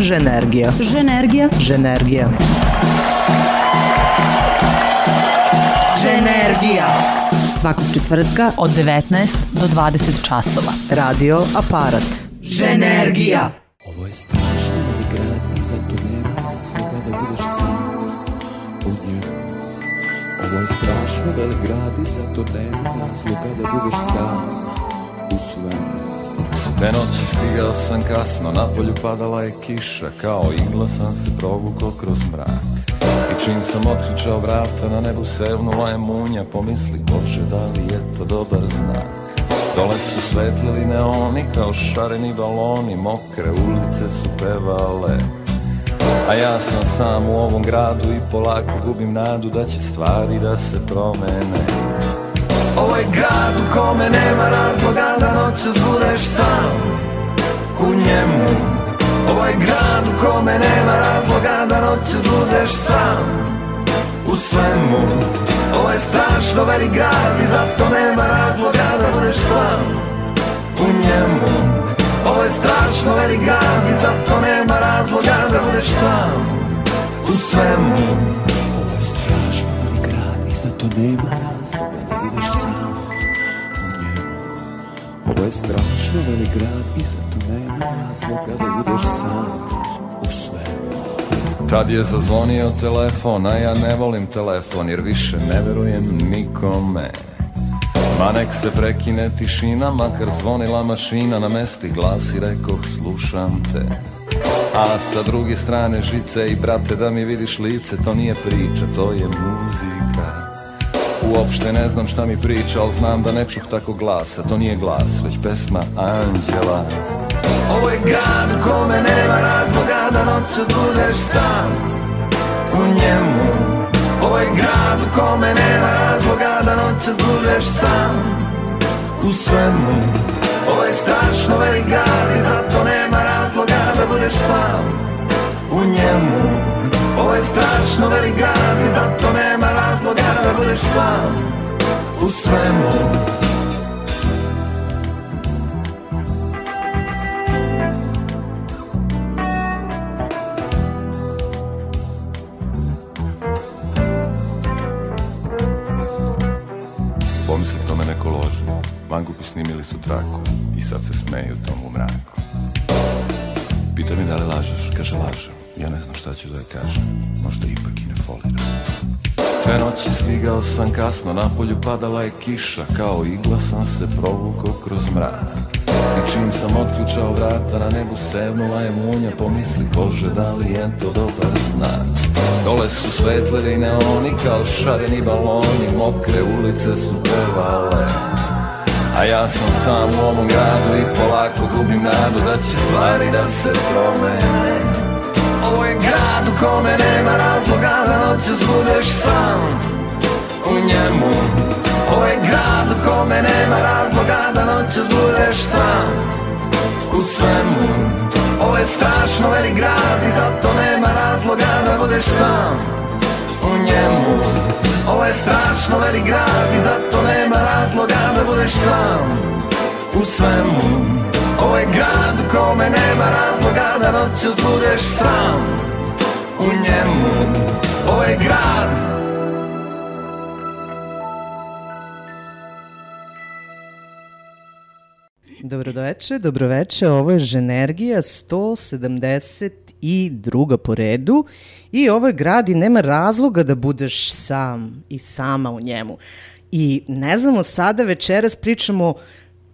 Ženergija. Ženergija. Ženergija. Ženergija. Svakog četvrtka od 19 do 20 časova. Radio Aparat. Ženergija. Ovo je strašno mali grad i zato nema razloga da budeš sam u njemu. Ovo je strašno velik grad i zato nema razloga da budeš sam u svemu. Te noći stigao sam kasno, na polju padala je kiša, kao igla sam se provukao kroz mrak. I čim sam otključao vrata, na nebu sevnula je munja, pomisli, Bože, da li je to dobar znak? Dole su svetlili neoni kao šareni baloni, mokre ulice su pevale. A ja sam sam u ovom gradu i polako gubim nadu da će stvari da se promene. Ovo je grad u kome nema razloga da noćas budeš sam. U njemu Ovo je grad u kome nema razloga da noćas budeš sam. U svemu Ovo je strašno velik grad i zato nema razloga da budeš sam. U njemu Ovo je strašno velik grad i zato nema razloga da budeš sam. U svemu Ovo je strašno velik grad i zato nema razloga da budeš sam. Ovo je strašno velik grad i zato nema razloga da budeš sam u svemu. Tad je zazvonio telefon, a ja ne volim telefon jer više ne verujem nikome. Ma nek se prekine tišina, makar zvonila mašina na mesti glas i rekoh slušam te. A sa druge strane žice i brate da mi vidiš lice, to nije priča, to je muzika. Uopšte ne znam šta mi priča, ali znam da ne čuh tako glasa, to nije glas, već pesma Anđela. Ovo je grad u kome nema razloga da noćas budeš sam. U njemu. Ovo je grad u kome nema razloga da noćas budeš sam. U svemu. Ovo je strašno velik grad i zato nema razloga da budeš sam. U njemu Ovo je strašno velik grad i zato nema razloga da budeš sam u svemu. Pomisli to me neko loži Mangupi snimili su traku I sad se smeju tomu mraku. Pita mi da li lažeš Kaže lažem Ja ne znam šta ću da kažem. Možda ipak i ne foliram Te noći stigao sam kasno Na polju padala je kiša Kao igla sam se provukao kroz mrak. I čim sam otključao vrata Na nebu sevnula je munja Pomisli Bože da li je to dobar znak? Dole su svetleri neoni Kao šareni baloni Mokre ulice su pevale. A ja sam sam u ovom gradu i polako gubim nadu da će stvari da se promene Ovo je grad u kome nema razloga da noćas budeš sam. U njemu. Ovo je grad u kome nema razloga da noćas budeš sam. U svemu. Ovo je strašno velik grad i zato nema razloga da budeš sam. U njemu. Ovo je strašno velik grad i zato nema razloga da budeš sam. U svemu Ovo je grad u kome nema razloga da noćas budeš sam u njemu Ovo je grad Dobroveče, dobroveče, ovo je Ženergija 172. po redu i ovo je grad i nema razloga da budeš sam i sama u njemu. I ne znamo, sada večeras pričamo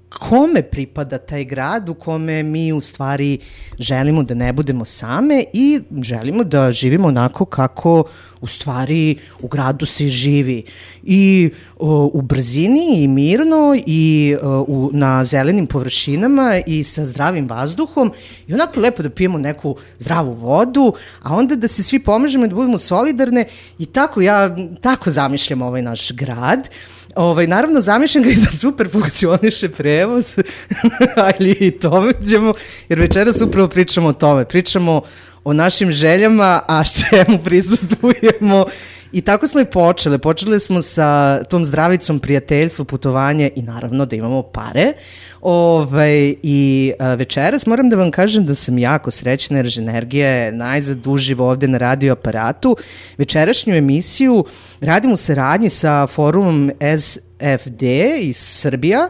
kome pripada taj grad u kome mi u stvari želimo da ne budemo same i želimo da živimo onako kako u stvari u gradu se živi i o, u brzini i mirno i o, u, na zelenim površinama i sa zdravim vazduhom i onako lepo da pijemo neku zdravu vodu, a onda da se svi pomažemo i da budemo solidarne i tako ja tako zamišljam ovaj naš grad. Ovaj, naravno, zamišljam ga i da super funkcioniše prevoz, ali i tome ćemo, jer večeras upravo pričamo o tome. Pričamo o našim željama, a čemu prisustujemo I tako smo i počele. Počele smo sa tom zdravicom prijateljstvo, putovanje i naravno da imamo pare. Ove, I a, večeras moram da vam kažem da sam jako srećna jer Ženergija je najzad uživo ovde na radio aparatu. Večerašnju emisiju radim u saradnji sa forumom SFD iz Srbija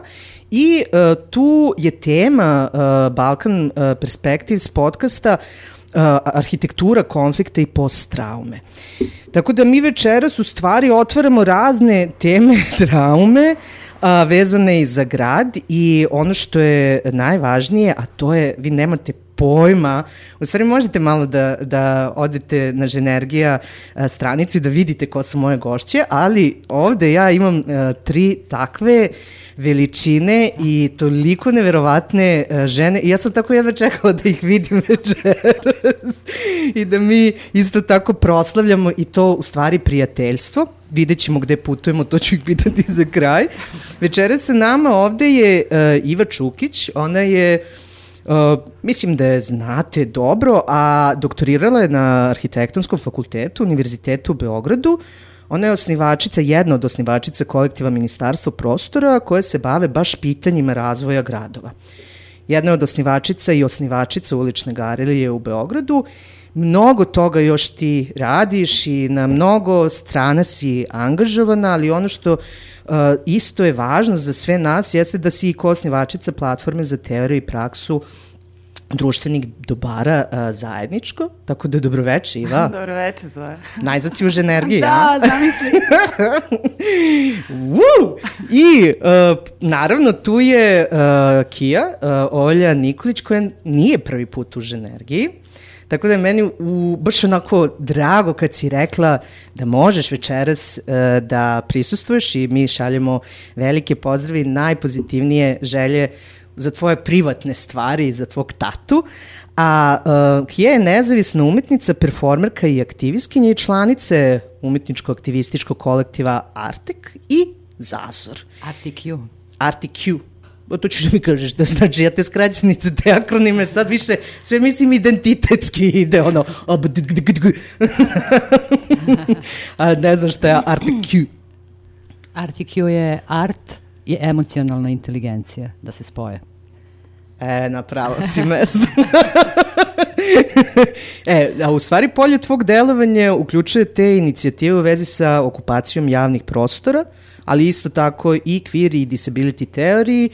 i a, tu je tema a, Balkan uh, Perspectives podcasta uh, arhitektura konflikta i post-traume. Tako da mi večeras u stvari otvaramo razne teme traume, a, vezane i za grad i ono što je najvažnije, a to je, vi nemate pojma, u stvari možete malo da, da odete na Ženergija a, stranicu i da vidite ko su moje gošće, ali ovde ja imam a, tri takve veličine i toliko neverovatne uh, žene. I ja sam tako jedva čekala da ih vidim večeras i da mi isto tako proslavljamo i to u stvari prijateljstvo. Vidjet ćemo gde putujemo, to ću ih pitati za kraj. Večeras sa nama ovde je uh, Iva Čukić, ona je Uh, mislim da je znate dobro, a doktorirala je na arhitektonskom fakultetu Univerzitetu u Beogradu. Ona je osnivačica, jedna od osnivačica kolektiva Ministarstva prostora koje se bave baš pitanjima razvoja gradova. Jedna je od osnivačica i osnivačica ulične galerije u Beogradu. Mnogo toga još ti radiš i na mnogo strana si angažovana, ali ono što uh, isto je važno za sve nas jeste da si i kosnivačica platforme za teoriju i praksu društvenih dobara a, zajedničko, tako da dobroveče Iva. Dobroveče Zoja. Najzad si u ženergiji, da, zamisli. Woo! I uh, naravno tu je uh, Kija, uh, Olja Nikolić koja nije prvi put u ženergiji. Tako da je meni u, baš onako drago kad si rekla da možeš večeras uh, da prisustuješ i mi šaljemo velike pozdrave i najpozitivnije želje za tvoje privatne stvari i za tvog tatu. A uh, Kija je nezavisna umetnica, performerka i aktivistkinja i članice umetničko-aktivističkog kolektiva Artek i Zazor. RTQ. RTQ. O, to ćeš da mi kažeš, da znači ja te skraćenice, te akronime sad više, sve mislim identitetski ide, ono, a ne znam šta je RTQ. RTQ je art i emocionalna inteligencija da se spoje. E, na pravo si mesto. e, a u stvari polje tvog delovanja uključuje te inicijative u vezi sa okupacijom javnih prostora, ali isto tako i queer i disability teoriji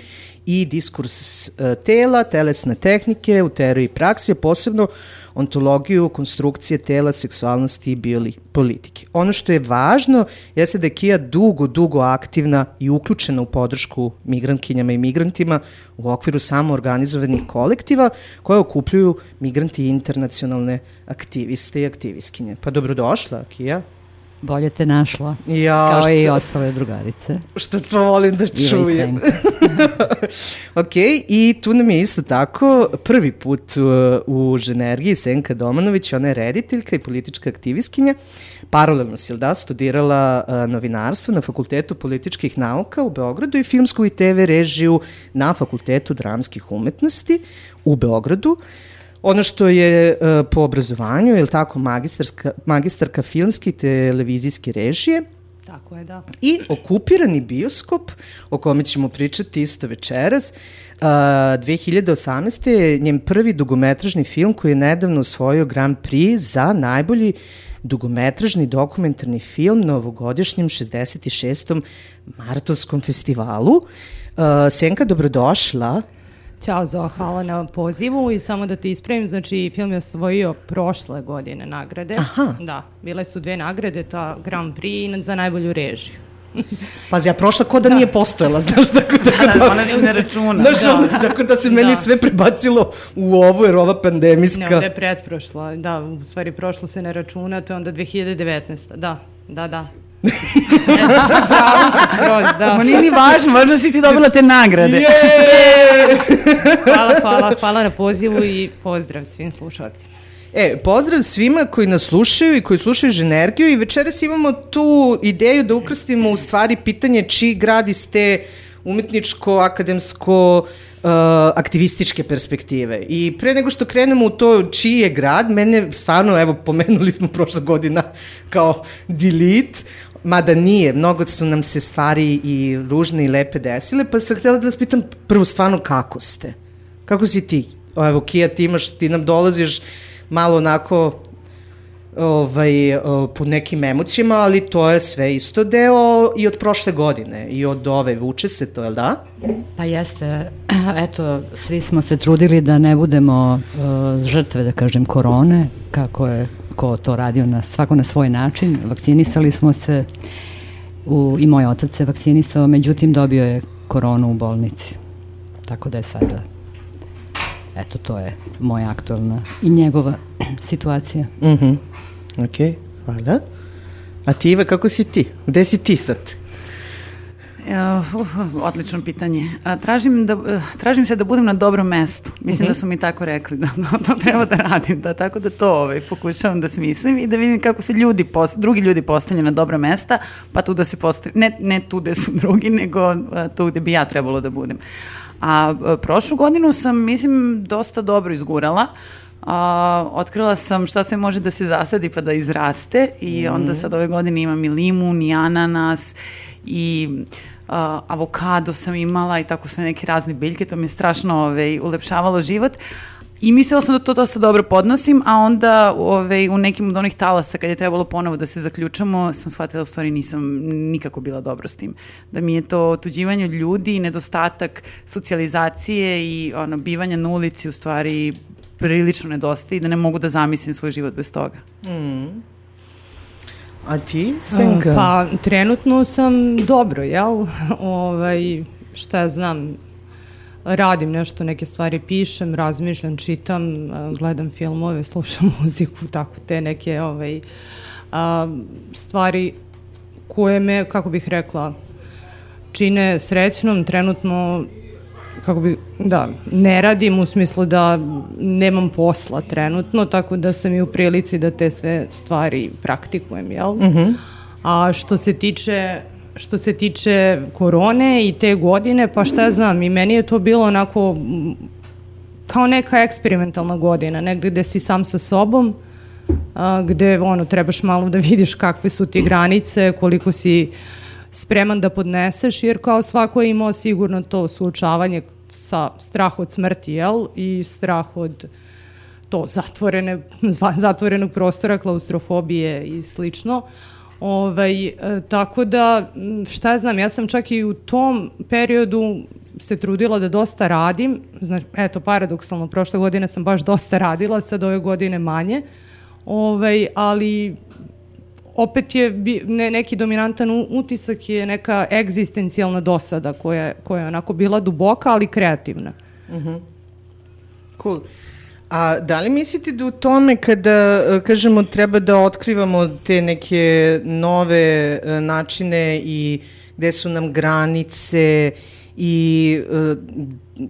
i diskurs uh, tela, telesne tehnike u teoriji praksi, posebno ontologiju konstrukcije tela, seksualnosti i biopolitike. Ono što je važno jeste da je Kija dugo, dugo aktivna i uključena u podršku migrantkinjama i migrantima u okviru samoorganizovanih kolektiva koje okupljuju migranti i internacionalne aktiviste i aktivistkinje. Pa dobrodošla, Kija. Bolje te našla, Ja, kao što- i ostale drugarice. Što to volim da čujem. Ok, i tu nam je isto tako prvi put u, u Ženergiji Senka Domanović, ona je rediteljka i politička aktivistkinja. Paralelno si, da, studirala uh, novinarstvo na Fakultetu političkih nauka u Beogradu i filmsku i TV režiju na Fakultetu dramskih umetnosti u Beogradu. Ono što je uh, po obrazovanju, je li tako, magistarska, magistarka filmske i televizijske režije, Tako je, da. i okupirani bioskop, o kome ćemo pričati isto večeras. Uh, 2018. je njen prvi dugometražni film koji je nedavno osvojio Grand Prix za najbolji dugometražni dokumentarni film na ovogodišnjem 66. martovskom festivalu. Uh, Senka, dobrodošla. Ćao Zoa, hvala na pozivu i samo da te ispravim, znači film je osvojio prošle godine nagrade. Aha. Da, bile su dve nagrade, ta Grand Prix i za najbolju režiju. Pazi, ja prošla ko da, nije postojala, znaš, tako da... Da, da, ona ne računa. Znaš, Da. ono, tako da se meni Da. sve prebacilo u ovo, jer ova pandemijska... Ne, onda je pretprošla, da, u stvari prošlo se ne računa, to je onda 2019. Da, da, da. Pravo se skroz, Ma da. nije ni važno, važno si ti dobila te nagrade. Hvala, hvala, hvala na pozivu i pozdrav svim slušalcima. E, pozdrav svima koji nas slušaju i koji slušaju Ženergiju i večeras imamo tu ideju da ukrstimo u stvari pitanje čiji gradi ste umetničko, akademsko, uh, aktivističke perspektive. I pre nego što krenemo u to čiji je grad, mene stvarno, evo, pomenuli smo prošla godina kao delete, mada nije, mnogo su nam se stvari i ružne i lepe desile, pa sam htjela da vas pitam prvo stvarno kako ste? Kako si ti? O, evo, Kija, ti imaš, ti nam dolaziš malo onako ovaj, po nekim emocijama, ali to je sve isto deo i od prošle godine i od ove, vuče se to, je li da? Pa jeste, eto, svi smo se trudili da ne budemo uh, žrtve, da kažem, korone, kako je ko to radio na, svako na svoj način. Vakcinisali smo se, u, i moj otac se vakcinisao, međutim dobio je koronu u bolnici. Tako da je sada, eto, to je moja aktualna i njegova situacija. Mhm. Mm ok, hvala. A ti, Iva, kako si ti? Gde si ti sad? Uh, uh, odlično pitanje. A, tražim, da, uh, tražim se da budem na dobrom mestu. Mislim uh -huh. da Mhm. su mi tako rekli da, da to treba da radim. Da, tako da to ovaj, pokušavam da smislim i da vidim kako se ljudi post, drugi ljudi postavljaju na dobra mesta, pa tu da se postavljaju, ne, ne tu gde su drugi, nego uh, tu gde bi ja trebalo da budem. A uh, prošlu godinu sam, mislim, dosta dobro izgurala. A, otkrila sam šta sve može da se zasadi pa da izraste i onda sad ove godine imam i limun i ananas i a, avokado sam imala i tako sve neke razne biljke, to mi je strašno ovaj, ulepšavalo život. I mislila sam da to dosta dobro podnosim, a onda ovaj, u nekim od onih talasa kad je trebalo ponovo da se zaključamo, sam shvatila da u stvari nisam nikako bila dobro s tim. Da mi je to otuđivanje ljudi, nedostatak socijalizacije i ono, bivanja na ulici u stvari prilično nedostaje i da ne mogu da zamislim svoj život bez toga. A ti, Senka? Pa, trenutno sam dobro, jel? ovaj, šta ja znam, radim nešto, neke stvari pišem, razmišljam, čitam, gledam filmove, slušam muziku, tako te neke ovaj, a, stvari koje me, kako bih rekla, čine srećnom, trenutno kako bi, da, ne radim u smislu da nemam posla trenutno, tako da sam i u prilici da te sve stvari praktikujem, jel? A što se tiče što se tiče korone i te godine, pa šta ja znam, i meni je to bilo onako mm, kao neka eksperimentalna godina, negde gde si sam sa sobom, a, gde ono, trebaš malo da vidiš kakve su ti granice, koliko si spreman da podneseš, jer kao svako je imao sigurno to suočavanje sa strah od smrti, jel? I strah od to zatvorene, zatvorenog prostora, klaustrofobije i slično. Ovaj, e, tako da, šta ja znam, ja sam čak i u tom periodu se trudila da dosta radim, znači, eto, paradoksalno, prošle godine sam baš dosta radila, sad ove godine manje, ovaj, ali opet je ne, neki dominantan utisak je neka egzistencijalna dosada koja, koja je onako bila duboka, ali kreativna. Cool. A da li mislite da u tome kada, kažemo, treba da otkrivamo te neke nove e, načine i gde su nam granice i e,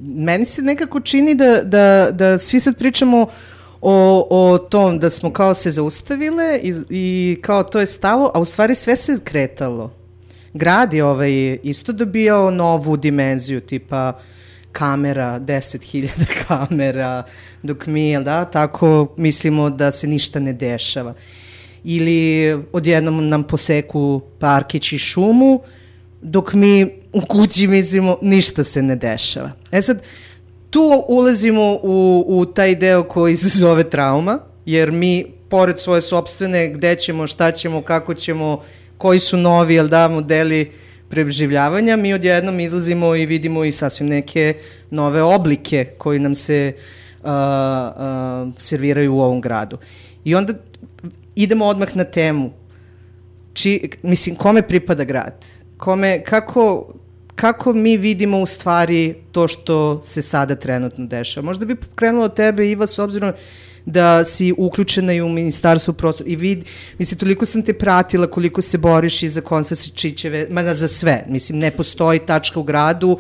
meni se nekako čini da, da, da svi sad pričamo o, o tom da smo kao se zaustavile i, i kao to je stalo, a u stvari sve se kretalo. Grad je ovaj isto dobijao novu dimenziju, tipa kamera, 10.000 kamera, dok mi, da, tako mislimo da se ništa ne dešava. Ili odjednom nam poseku parkić i šumu, dok mi u kući mislimo ništa se ne dešava. E sad, tu ulazimo u, u taj deo koji se zove trauma, jer mi, pored svoje sobstvene, gde ćemo, šta ćemo, kako ćemo, koji su novi, jel da, modeli preživljavanja, mi odjednom izlazimo i vidimo i sasvim neke nove oblike koji nam se uh, uh, serviraju u ovom gradu. I onda idemo odmah na temu. Či, mislim, kome pripada grad? Kome, kako, kako mi vidimo u stvari to što se sada trenutno dešava? Možda bi krenula tebe, Iva, s obzirom da si uključena i u ministarstvo prostora i vid, mislim, toliko sam te pratila koliko se boriš i za koncert Čičeve, ma za sve, mislim, ne postoji tačka u gradu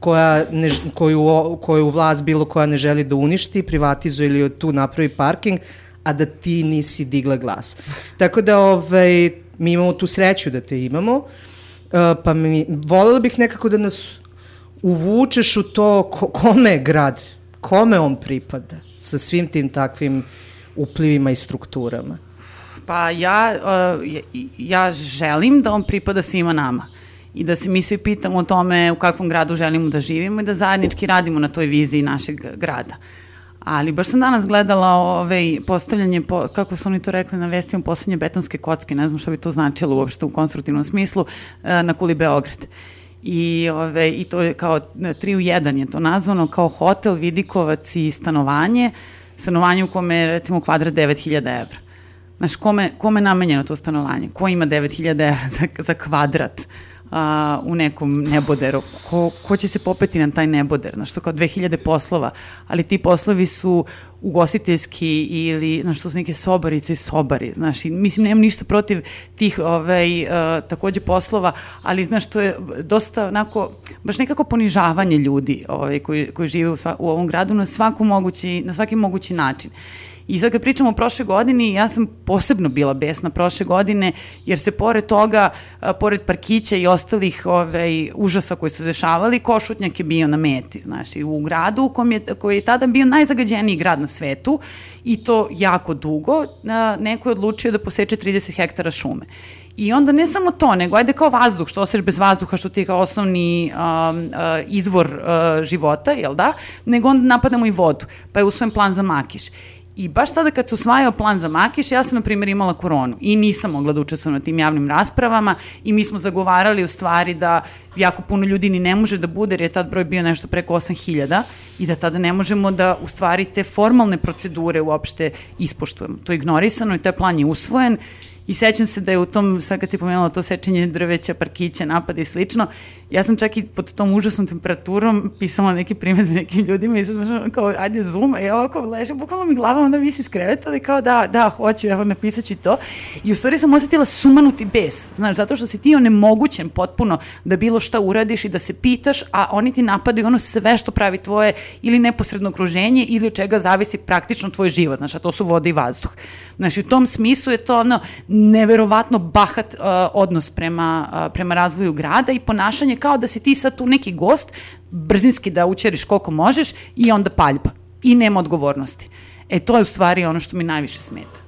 koja ne, koju, koju vlast bilo koja ne želi da uništi, privatizuje ili tu napravi parking, a da ti nisi digla glas. Tako da ovaj, mi imamo tu sreću da te imamo, uh, pa mi, volela bih nekako da nas uvučeš u to ko, kome je grad, kome on pripada sa svim tim takvim uplivima i strukturama? Pa ja, uh, ja želim da on pripada svima nama i da se mi svi pitamo o tome u kakvom gradu želimo da živimo i da zajednički radimo na toj viziji našeg grada. Ali baš sam danas gledala ovaj, postavljanje, po, kako su oni to rekli na vestima, poslednje betonske kocke, ne znam šta bi to značilo uopšte u konstruktivnom smislu, eh, na kuli Beograd. I, ove, I to je kao 3 u 1 je to nazvano, kao hotel, vidikovac i stanovanje, stanovanje u kome je recimo kvadrat 9000 evra. Znaš, kome, kome je namenjeno to stanovanje? Ko ima 9000 evra za, za kvadrat? A, u nekom neboderu. Ko, ko će se popeti na taj neboder? Znaš, to kao 2000 poslova, ali ti poslovi su ugostiteljski ili, znaš, to su neke sobarice i sobari, znaš, i mislim, nemam ništa protiv tih, ovaj, uh, takođe poslova, ali, znaš, to je dosta, onako, baš nekako ponižavanje ljudi ovaj, koji, koji žive u, sva, u ovom gradu na, svaku mogući, na svaki mogući način. I sad kad pričamo o prošle godini, ja sam posebno bila besna prošle godine, jer se pored toga, pored parkića i ostalih ovaj, užasa koji su dešavali, košutnjak je bio na meti, znaš, i u gradu u kom je, koji je tada bio najzagađeniji grad na svetu i to jako dugo, neko je odlučio da poseče 30 hektara šume. I onda ne samo to, nego ajde kao vazduh, što osješ bez vazduha, što ti je kao osnovni um, uh, izvor uh, života, jel da? Nego onda napadamo i vodu, pa je usvojen plan za Makiš. I baš tada kad se usvajao plan za Makiš, ja sam, na primjer, imala koronu i nisam mogla da učestvujem na tim javnim raspravama i mi smo zagovarali u stvari da jako puno ljudi ni ne može da bude, jer je tad broj bio nešto preko 8000 i da tada ne možemo da u stvari te formalne procedure uopšte ispoštujemo. To je ignorisano i taj plan je usvojen I sećam se da je u tom, sad kad si pomenula to sečenje drveća, parkića, napada i slično, ja sam čak i pod tom užasnom temperaturom pisala neke primedbe nekim ljudima i sad znaš, kao, ajde zoom, a ja ovako ležem, bukvalno mi glava onda visi iz kreveta, ali kao da, da, hoću, evo napisat ću to. I u stvari sam osetila sumanuti bes, znaš, zato što si ti onemogućen potpuno da bilo šta uradiš i da se pitaš, a oni ti napadaju ono sve što pravi tvoje ili neposredno okruženje ili od čega zavisi praktično tvoj život, znaš, a to su voda i vazduh. Znaš, u tom smislu je to ono, neverovatno bahat uh, odnos prema, uh, prema razvoju grada i ponašanje kao da si ti sad tu neki gost, brzinski da učeriš koliko možeš i onda paljba. I nema odgovornosti. E, to je u stvari ono što mi najviše smeta.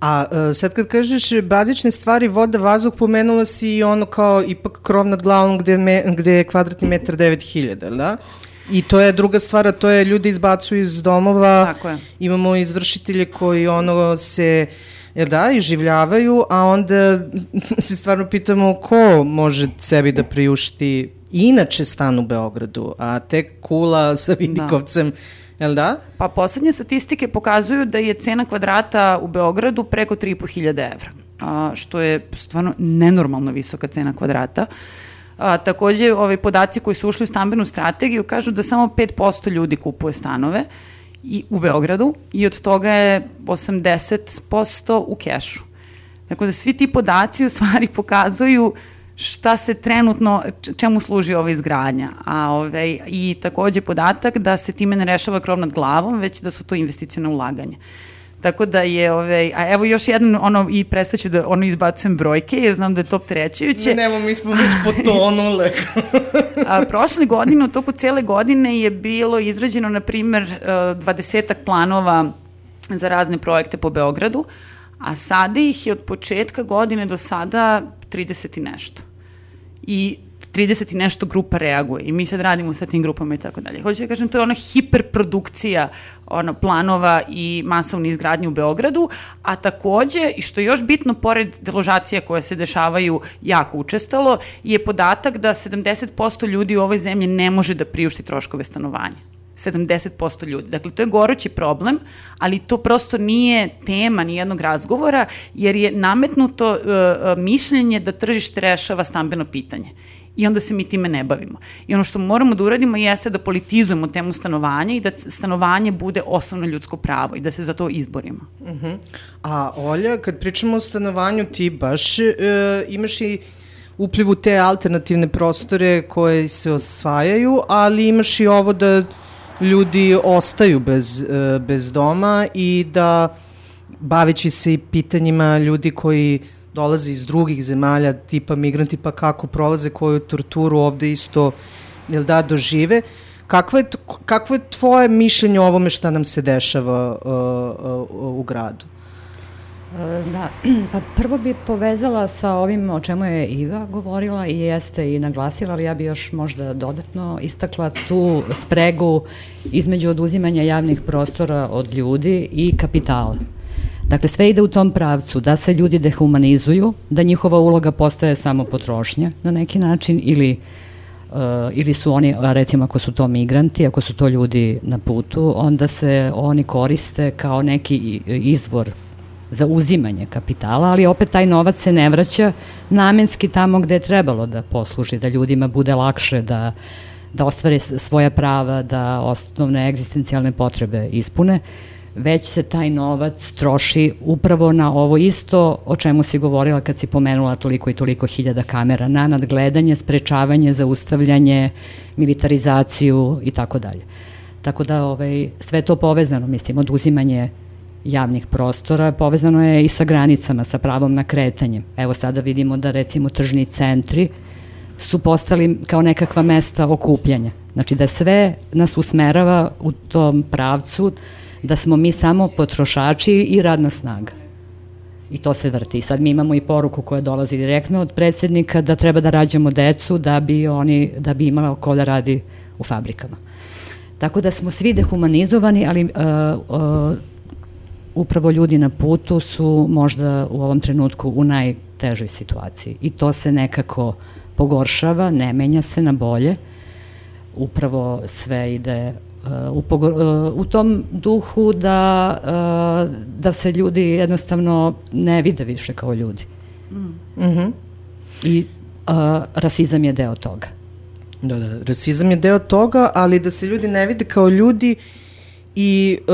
A uh, sad kad kažeš bazične stvari, voda, vazduh, pomenula si i ono kao ipak krov nad glavom gde, me, gde je kvadratni metar 9000, da? I to je druga stvar, a to je ljudi izbacuju iz domova. Tako je. Imamo izvršitelje koji ono se jer da, iživljavaju, a onda se stvarno pitamo ko može sebi da priušti inače stan u Beogradu, a tek kula sa Vidikovcem, da. jel da? Pa poslednje statistike pokazuju da je cena kvadrata u Beogradu preko 3.500 evra, a, što je stvarno nenormalno visoka cena kvadrata. A, takođe, ovi podaci koji su ušli u stambenu strategiju kažu da samo 5% ljudi kupuje stanove, i, u Beogradu i od toga je 80% u kešu. Dakle, da svi ti podaci u stvari pokazuju šta se trenutno, čemu služi ova izgradnja. A, ove, I takođe podatak da se time ne rešava krov nad glavom, već da su to investicione ulaganja. Tako da je, ovaj, a evo još jedan, ono, i prestaću da ono izbacujem brojke, jer znam da je to opterećujuće. Ne, nemo, mi smo već potonule. a, prošle godine, u toku cele godine je bilo izrađeno, na primer, e, dvadesetak planova za razne projekte po Beogradu, a sada ih je od početka godine do sada 30 i nešto. I 30 i nešto grupa reaguje i mi sad radimo sa tim grupama i tako dalje. Hoću da kažem, to je ona hiperprodukcija ono, planova i masovne izgradnje u Beogradu, a takođe, i što je još bitno, pored deložacija koje se dešavaju jako učestalo, je podatak da 70% ljudi u ovoj zemlji ne može da priušti troškove stanovanja. 70% ljudi. Dakle, to je gorući problem, ali to prosto nije tema ni jednog razgovora, jer je nametnuto uh, mišljenje da tržište rešava stambeno pitanje i onda se mi time ne bavimo. I ono što moramo da uradimo jeste da politizujemo temu stanovanja i da stanovanje bude osnovno ljudsko pravo i da se za to izborimo. Uh -huh. A Olja, kad pričamo o stanovanju, ti baš uh, imaš i uplivu te alternativne prostore koje se osvajaju, ali imaš i ovo da ljudi ostaju bez, uh, bez doma i da baveći se pitanjima ljudi koji dolaze iz drugih zemalja, tipa migranti, pa kako prolaze koju torturu ovde isto jel da, dožive. Kakvo je, kakvo je tvoje mišljenje o ovome šta nam se dešava uh, uh, u gradu? E, Da, pa prvo bi povezala sa ovim o čemu je Iva govorila i jeste i naglasila, ali ja bi još možda dodatno istakla tu spregu između oduzimanja javnih prostora od ljudi i kapitala. Dakle, sve ide u tom pravcu da se ljudi dehumanizuju, da njihova uloga postaje samo potrošnja na neki način ili Uh, ili su oni, recimo ako su to migranti, ako su to ljudi na putu, onda se oni koriste kao neki izvor za uzimanje kapitala, ali opet taj novac se ne vraća namenski tamo gde je trebalo da posluži, da ljudima bude lakše da, da ostvare svoja prava, da osnovne egzistencijalne potrebe ispune, već se taj novac troši upravo na ovo isto o čemu si govorila kad si pomenula toliko i toliko hiljada kamera, na nadgledanje, sprečavanje, zaustavljanje, militarizaciju i tako dalje. Tako da ovaj, sve to povezano, mislim, oduzimanje javnih prostora, povezano je i sa granicama, sa pravom na kretanje. Evo sada vidimo da recimo tržni centri su postali kao nekakva mesta okupljanja. Znači da sve nas usmerava u tom pravcu da smo mi samo potrošači i radna snaga. I to se vrti. Sad mi imamo i poruku koja dolazi direktno od predsednika da treba da rađamo decu da bi oni da bi imalo ko da radi u fabrikama. Tako da smo svi dehumanizovani, ali uh, uh, upravo ljudi na putu su možda u ovom trenutku u najtežoj situaciji. I to se nekako pogoršava, ne menja se na bolje. Upravo sve ide u, pogo, uh, u tom duhu da, uh, da se ljudi jednostavno ne vide više kao ljudi. Mhm. I uh, rasizam je deo toga. Da, da, rasizam je deo toga, ali da se ljudi ne vide kao ljudi i uh,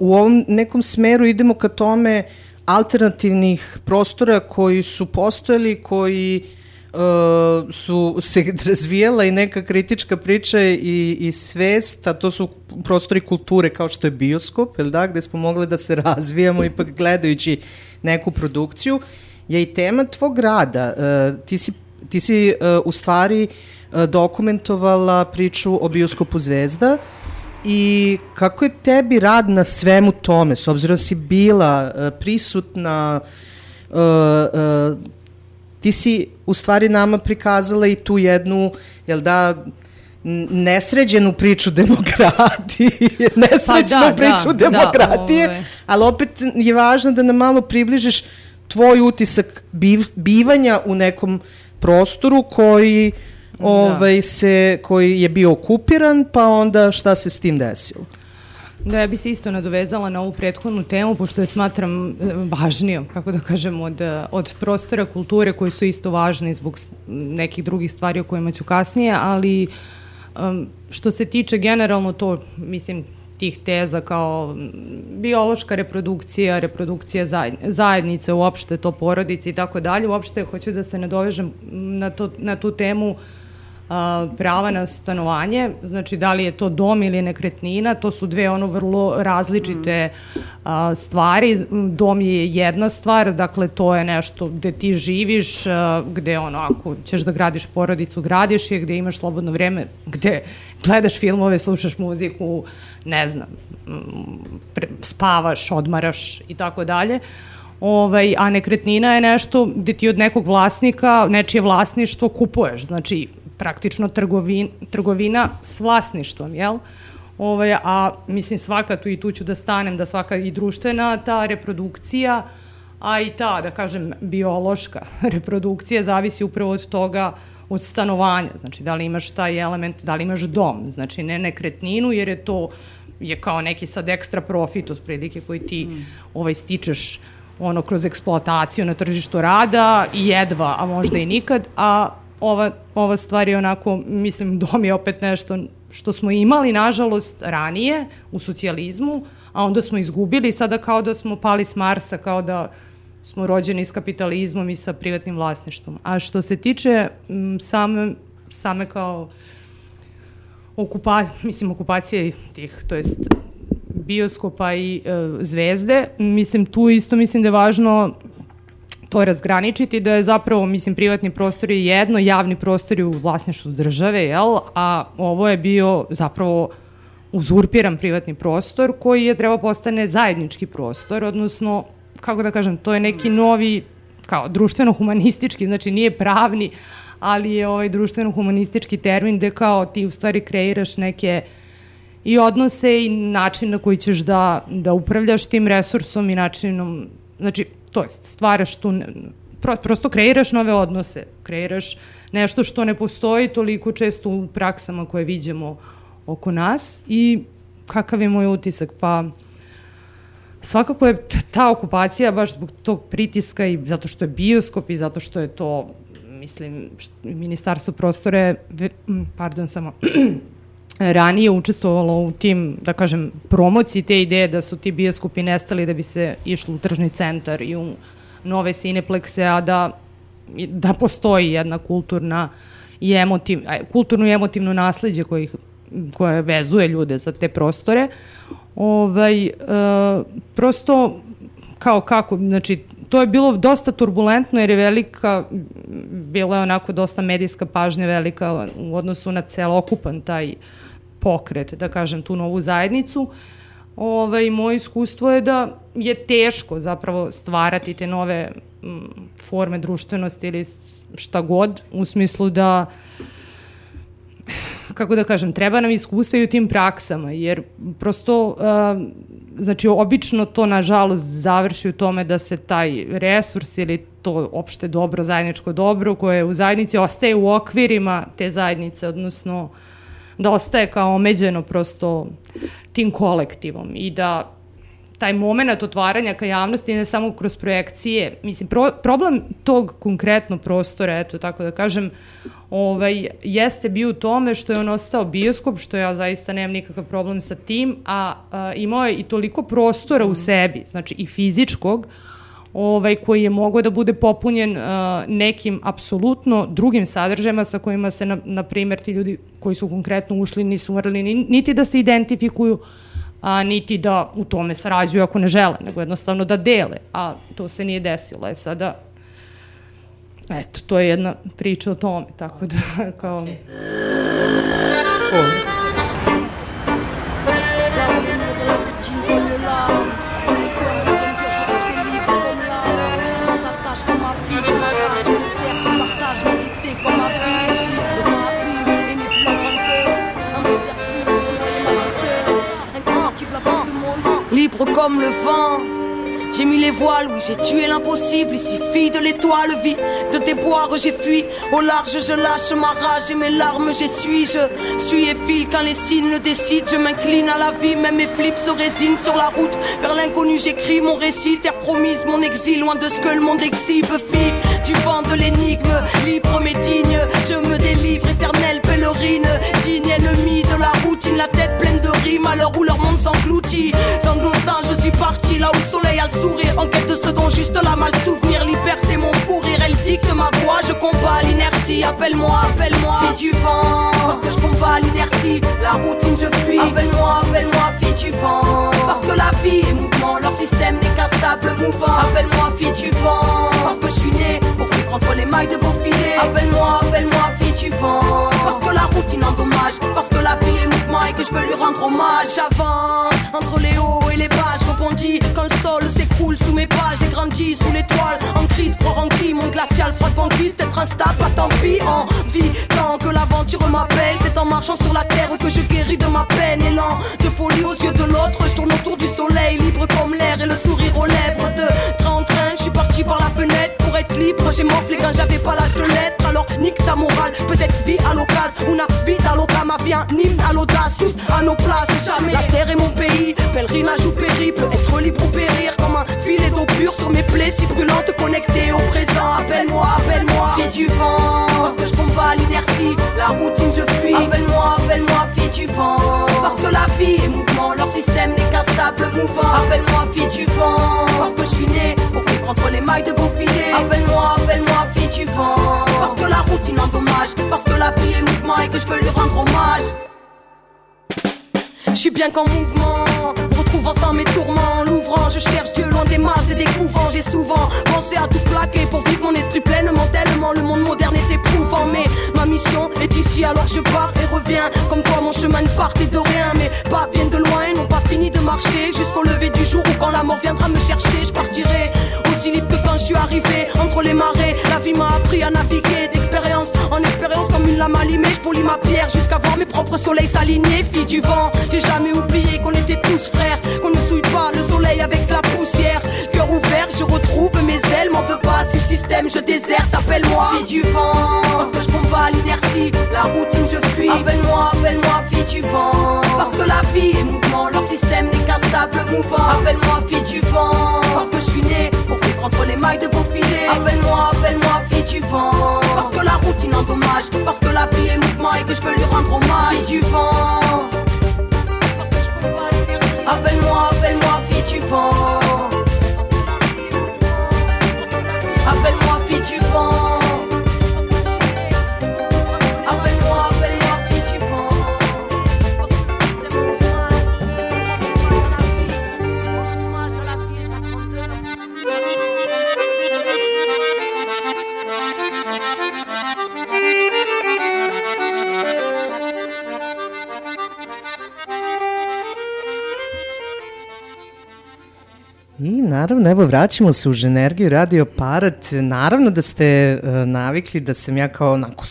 u ovom nekom smeru idemo ka tome alternativnih prostora koji su postojali, koji uh, su se razvijala i neka kritička priča i, i svest, a to su prostori kulture kao što je bioskop, jel da, gde smo mogli da se razvijamo ipak gledajući neku produkciju, je i tema tvog rada. Uh, ti si, ti si uh, u stvari uh, dokumentovala priču o bioskopu Zvezda i kako je tebi rad na svemu tome, s obzirom da si bila uh, prisutna, uh, uh, ti si u stvari nama prikazala i tu jednu, jel da, nesređenu priču demokratije, nesrećnu Pa da, priču da, da, demokratije, ovaj. ali opet je važno da nam malo približiš tvoj utisak biv, bivanja u nekom prostoru koji ovaj se koji je bio okupiran, pa onda šta se s tim desilo? Da, ja bi se isto nadovezala na ovu prethodnu temu, pošto je smatram e, važnijom, kako da kažem, od, od prostora kulture koji su isto važni zbog nekih drugih stvari o kojima ću kasnije, ali što se tiče generalno to, mislim, tih teza kao m, biološka reprodukcija, reprodukcija zajedn- zajednice, uopšte to porodice i tako dalje, uopšte hoću da se nadovežem na, to, na tu temu a, prava na stanovanje, znači da li je to dom ili nekretnina, to su dve ono vrlo različite a, stvari. Dom je jedna stvar, dakle to je nešto gde ti živiš, a, gde ono ako ćeš da gradiš porodicu, gradiš je, gde imaš slobodno vreme, gde gledaš filmove, slušaš muziku, ne znam, pre, spavaš, odmaraš i tako dalje. Ovaj, a nekretnina je nešto gde ti od nekog vlasnika, nečije vlasništvo kupuješ. Znači, praktično trgovin, trgovina s vlasništvom, jel? Ovaj, a mislim svaka tu i tu ću da stanem, da svaka i društvena ta reprodukcija, a i ta, da kažem, biološka reprodukcija zavisi upravo od toga od stanovanja, znači da li imaš taj element, da li imaš dom, znači ne nekretninu, jer je to je kao neki sad ekstra profit od prilike koji ti mm. ovaj stičeš ono kroz eksploataciju na tržištu rada i jedva, a možda i nikad, a ova, ova stvar je onako, mislim, dom je opet nešto što smo imali, nažalost, ranije u socijalizmu, a onda smo izgubili sada kao da smo pali s Marsa, kao da smo rođeni s kapitalizmom i sa privatnim vlasništvom. A što se tiče m, same, same kao okupa, mislim, okupacije tih, to jest bioskopa i e, zvezde, mislim, tu isto mislim da je važno to razgraničiti, da je zapravo, mislim, privatni prostor je jedno, javni prostor je u vlasništvu države, jel? A ovo je bio zapravo uzurpiran privatni prostor koji je trebao postane zajednički prostor, odnosno, kako da kažem, to je neki novi, kao društveno-humanistički, znači nije pravni, ali je ovaj društveno-humanistički termin gde kao ti u stvari kreiraš neke i odnose i način na koji ćeš da, da upravljaš tim resursom i načinom, znači, to jest, stvaraš tu, pro, prosto kreiraš nove odnose, kreiraš nešto što ne postoji toliko često u praksama koje viđemo oko nas i kakav je moj utisak? Pa, svakako je ta okupacija baš zbog tog pritiska i zato što je bioskop i zato što je to mislim, ministarstvo prostore, pardon, samo, ranije učestvovalo u tim, da kažem, promociji te ideje da su ti bioskopi nestali da bi se išlo u tržni centar i u nove cineplekse, a da, da postoji jedna kulturna i emotiv, kulturno i emotivno nasledđe koje, koje vezuje ljude za te prostore. Ovaj, e, prosto kao kako, znači to je bilo dosta turbulentno jer je velika, bila je onako dosta medijska pažnja velika u odnosu na celokupan taj pokret, da kažem, tu novu zajednicu. Ovaj, moje iskustvo je da je teško zapravo stvarati te nove forme društvenosti ili šta god, u smislu da kako da kažem, treba nam iskustva i u tim praksama, jer prosto uh, znači obično to nažalost završi u tome da se taj resurs ili to opšte dobro, zajedničko dobro koje u zajednici ostaje u okvirima te zajednice, odnosno da ostaje kao omeđeno prosto tim kolektivom i da taj moment otvaranja ka javnosti ne samo kroz projekcije. Mislim, pro, problem tog konkretno prostora, eto tako da kažem, ovaj, jeste bio u tome što je on ostao bioskop, što ja zaista nemam nikakav problem sa tim, a, a imao je i toliko prostora u sebi, znači i fizičkog, ovaj, koji je mogao da bude popunjen uh, nekim apsolutno drugim sadržajima sa kojima se, na, na primjer, ti ljudi koji su konkretno ušli nisu morali niti da se identifikuju, a, niti da u tome sarađuju ako ne žele, nego jednostavno da dele, a to se nije desilo. Je sada, eto, to je jedna priča o tome, tako da, kao... O, comme le vent. J'ai mis les voiles, oui, j'ai tué l'impossible. Ici, fille de l'étoile, vie de déboire, j'ai fui. Au large, je lâche ma rage et mes larmes, j'essuie. Je suis et file quand les signes le décident. Je m'incline à la vie, même mes flips se résignent sur la route. Vers l'inconnu, j'écris mon récit, terre promise, mon exil, loin de ce que le monde exhibe. Fille du vent de l'énigme, libre mais digne. Je me délivre, éternelle pèlerine, digne ennemi de la routine, la tête pleine de rimes. À l'heure où leur monde s'engloutit, là où le soleil a le sourire. En quête de ce dont juste la mal souvenir. Liberté, mon fou rire, elle dicte ma voix. Je combats l'inertie. Appelle-moi, appelle-moi. Fille du vent. Parce que je combats l'inertie. La routine, je fuis. Appelle-moi, appelle-moi. Fille du vent. Parce que la vie est mouvement. Leur système n'est qu'un sable mouvant. Appelle-moi, fille du vent. Parce que je suis né pour entre les mailles de vos filets. Appelle-moi, appelle-moi, fille, tu vends. Parce que la routine endommage, parce que la vie est mouvement et que je veux lui rendre hommage. J'avance entre les hauts et les bas, je rebondis quand le sol s'écroule sous mes pas. J'ai grandi sous l'étoile, en crise, croire en qui mon glacial frappe en guise. Peut-être instable, pas bah, tant pis, en vie. Tant que l'aventure m'appelle, c'est en marchant sur la terre que je guéris de ma peine. Élan de folie aux yeux de l'autre, je tourne autour du soleil, libre comme l'air et le sourire aux lèvres de 30 je suis parti par la fenêtre pour être libre. J'ai morflé quand j'avais pas l'âge de l'être. Alors nique ta morale, peut-être vie à l'occasion. Una à loca, ma vie un hymne à l'audace. Tous à nos places, jamais. La terre est mon pays, pèlerinage ou périple. Être libre ou périr comme un filet d'eau pure sur mes plaies si brûlantes. Connecté au présent, appelle-moi, appelle-moi. Fille du vent, parce que je combats l'inertie. La routine, je fuis. Appelle-moi, appelle-moi, fille du vent. Parce que la vie est mouvement, leur système n'est qu'un sable mouvant. Appelle-moi, fille du vent entre les mailles de vos filets. Appelle-moi, appelle-moi, fille tu vent. Parce que la routine endommage, parce que la vie est mouvement et que je veux lui rendre hommage. Je suis bien qu'en mouvement, retrouvant sans mes tourments, l'ouvrant, je cherche Dieu loin des masses et des couvents. J'ai souvent pensé à tout plaquer pour vivre mon esprit pleinement, tellement le monde moderne est éprouvant. Mais ma mission est ici, alors je pars et reviens. Comme quoi mon chemin ne partait de rien, mais pas viennent de loin et n'ont pas fini de marcher. Jusqu'au lever du jour ou quand la mort viendra me chercher, je partirai que quand je suis arrivé entre les marées. La vie m'a appris à naviguer d'expérience en expérience comme une lame allumée. Je polis ma pierre jusqu'à voir mes propres soleils s'aligner. Fille du vent, j'ai jamais oublié qu'on était tous frères, qu'on ne souille pas le soleil avec la poussière. Cœur ouvert, je retrouve mes ailes, m'en veux pas si le système je déserte. Appelle-moi fille du vent, parce que je combats l'inertie, la routine je fuis. Appelle-moi, appelle-moi fille du vent, parce que la vie est mouvement, leur système n'est qu'un sable mouvant. Appelle-moi fille du vent, parce que je suis né pour vivre entre les mailles de vos filets. Appelle-moi, appelle-moi fille du vent, parce que la routine endommage, parce que la vie est mouvement et que je veux lui rendre hommage. Fille du vent, parce que je combats l'inertie. Appelle-moi, appelle-moi fille du vent. Appelle-moi fille du vent. Naravno, evo vraćamo se u Ženergiju radio aparat. Naravno da ste uh, navikli da sam ja kao onako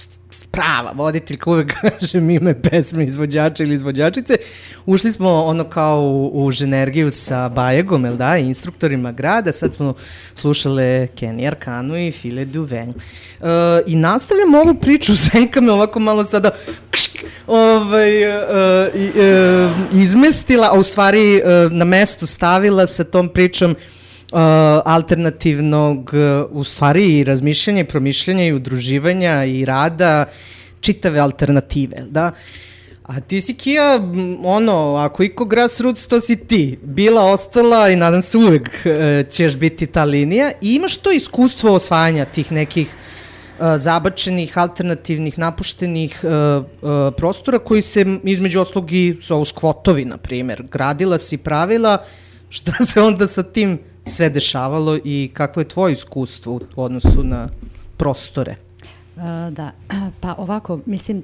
prava voditeljka uvek kažem ime pesme izvođača ili izvođačice. Ušli smo ono kao u, u Ženergiju sa Bajegom, jel da, instruktorima grada. Sad smo slušale Kenny Arkanu i File Duven. Uh, I nastavljamo ovu priču, Zenka me ovako malo sada kšk, ovaj, uh, uh, izmestila, a u stvari uh, na mesto stavila sa tom pričom uh, alternativnog, uh, u stvari i razmišljanja i promišljanja i udruživanja i rada čitave alternative, da? A ti si Kija, ono, ako iko grassroots, to si ti. Bila, ostala i nadam se uvek uh, ćeš biti ta linija. I imaš to iskustvo osvajanja tih nekih uh, zabačenih, alternativnih, napuštenih uh, uh, prostora koji se između oslog i zovu skvotovi, na primer. Gradila si pravila, šta se onda sa tim sve dešavalo i kakvo je tvoje iskustvo u odnosu na prostore? Da, pa ovako, mislim,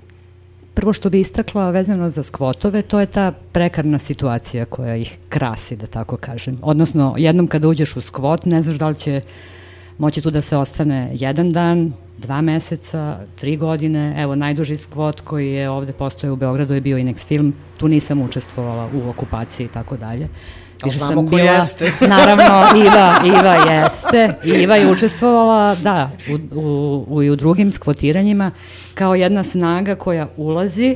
prvo što bi istakla vezano za skvotove, to je ta prekarna situacija koja ih krasi, da tako kažem. Odnosno, jednom kada uđeš u skvot, ne znaš da li će moći tu da se ostane jedan dan, dva meseca, tri godine. Evo, najduži skvot koji je ovde postoje u Beogradu je bio Inex Film. Tu nisam učestvovala u okupaciji i tako dalje. Ali znamo ko jeste. Naravno, Iva, Iva jeste. Iva je učestvovala, da, u, u, u, i u drugim skvotiranjima kao jedna snaga koja ulazi,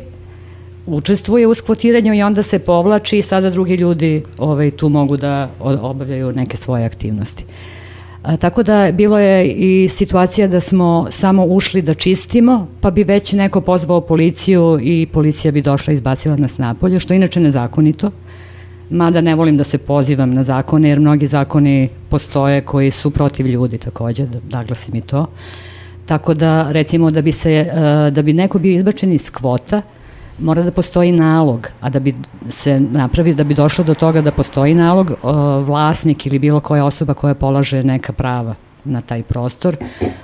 učestvuje u skvotiranju i onda se povlači i sada drugi ljudi ovaj, tu mogu da obavljaju neke svoje aktivnosti. A, tako da bilo je i situacija da smo samo ušli da čistimo, pa bi već neko pozvao policiju i policija bi došla i izbacila nas napolje, što je inače nezakonito. Mada ne volim da se pozivam na zakone, jer mnogi zakoni postoje koji su protiv ljudi takođe, da naglasim i to. Tako da, recimo, da bi, se, e, da bi neko bio izbačen iz kvota, mora da postoji nalog, a da bi se napravi, da bi došlo do toga da postoji nalog, vlasnik ili bilo koja osoba koja polaže neka prava na taj prostor,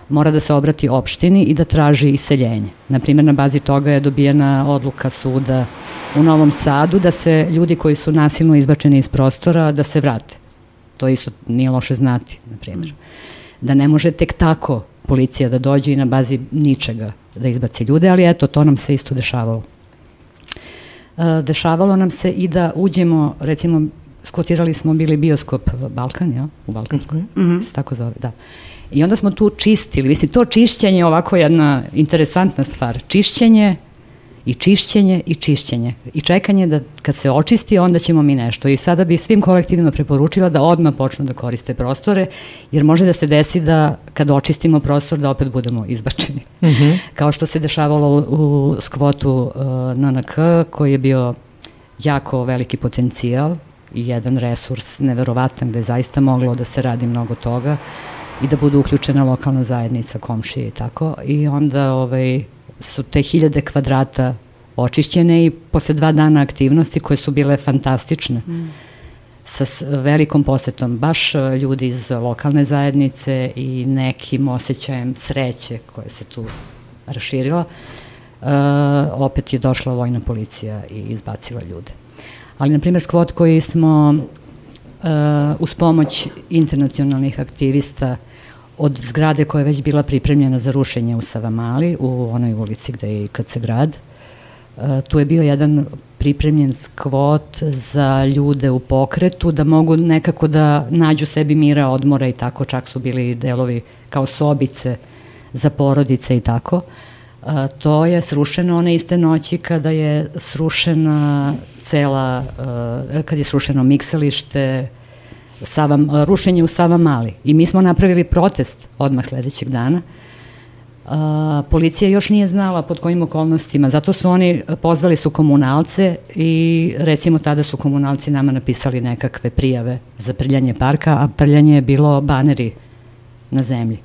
mora da se obrati opštini i da traži iseljenje. Naprimjer, na bazi toga je dobijena odluka suda u Novom Sadu da se ljudi koji su nasilno izbačeni iz prostora da se vrate. To isto nije loše znati, na primjer. Da ne može tek tako policija da dođe i na bazi ničega da izbaci ljude, ali eto, to nam se isto dešavalo. E, dešavalo nam se i da uđemo, recimo, skotirali smo bili bioskop Balkan, ja? U Balkanskoj, mm -hmm. se tako zove, da. I onda smo tu čistili, mislim, to čišćenje je ovako jedna interesantna stvar. Čišćenje i čišćenje i čišćenje i čekanje da kad se očisti onda ćemo mi nešto i sada bi svim kolektivima preporučila da odmah počnu da koriste prostore jer može da se desi da kad očistimo prostor da opet budemo izbačeni. Mm -hmm. Kao što se dešavalo u, u skvotu uh, NNK koji je bio jako veliki potencijal i jedan resurs neverovatan gde je zaista moglo da se radi mnogo toga i da bude uključena lokalna zajednica, komšije i tako. I onda ovaj, su te hiljade kvadrata očišćene i posle dva dana aktivnosti koje su bile fantastične mm. sa velikom posetom baš e, ljudi iz lokalne zajednice i nekim osjećajem sreće koje se tu raširila. opet je došla vojna policija i izbacila ljude. Ali, na primjer, skvot koji smo uh, uz pomoć internacionalnih aktivista od zgrade koja je već bila pripremljena za rušenje u Savamali, u onoj ulici gde je i KC grad, uh, tu je bio jedan pripremljen skvot za ljude u pokretu, da mogu nekako da nađu sebi mira, odmora i tako, čak su bili delovi kao sobice za porodice i tako. A, to je srušeno one iste noći kada je srušena cela, a, kad je srušeno mikselište, Sava, rušenje u Sava Mali. I mi smo napravili protest odmah sledećeg dana. Policija još nije znala pod kojim okolnostima, zato su oni pozvali su komunalce i recimo tada su komunalci nama napisali nekakve prijave za prljanje parka, a prljanje je bilo baneri na zemlji.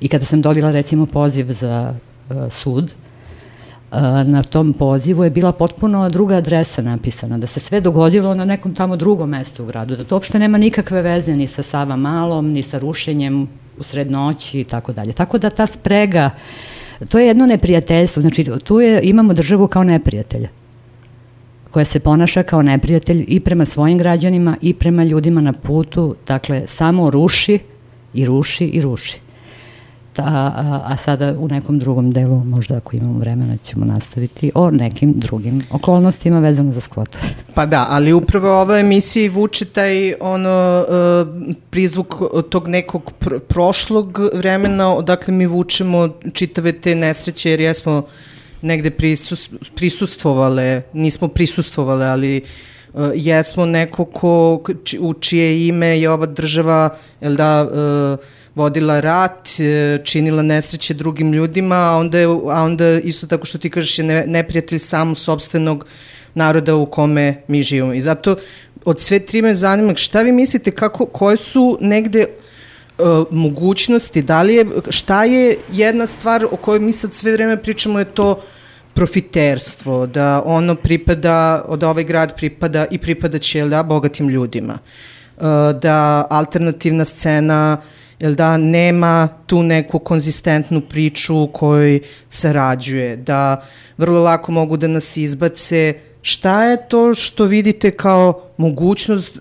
I kada sam dobila recimo poziv za uh, sud, uh, na tom pozivu je bila potpuno druga adresa napisana, da se sve dogodilo na nekom tamo drugom mestu u gradu, da to uopšte nema nikakve veze ni sa Sava Malom, ni sa rušenjem u sred noći i tako dalje. Tako da ta sprega, to je jedno neprijateljstvo, znači tu je, imamo državu kao neprijatelja koja se ponaša kao neprijatelj i prema svojim građanima i prema ljudima na putu, dakle samo ruši i ruši i ruši. Ta, a, a sada u nekom drugom delu, možda ako imamo vremena, ćemo nastaviti o nekim drugim okolnostima vezano za skvotove. Pa da, ali upravo ova emisija vuče taj ono, uh, prizvuk tog nekog pr prošlog vremena, odakle mi vučemo čitave te nesreće, jer jesmo negde prisus, prisustvovale, nismo prisustvovale, ali uh, jesmo neko ko, u čije ime je ova država, jel da, uh, vodila rat, e, činila nesreće drugim ljudima, a onda, je, a onda isto tako što ti kažeš je ne, neprijatelj samo sobstvenog naroda u kome mi živimo. I zato od sve tri me zanima šta vi mislite kako, koje su negde uh, mogućnosti, da li je, šta je jedna stvar o kojoj mi sad sve vreme pričamo je to profiterstvo, da ono pripada, od ovaj grad pripada i pripada će da, bogatim ljudima. Uh, da alternativna scena uh, jel da, nema tu neku konzistentnu priču u kojoj sarađuje, da vrlo lako mogu da nas izbace. Šta je to što vidite kao mogućnost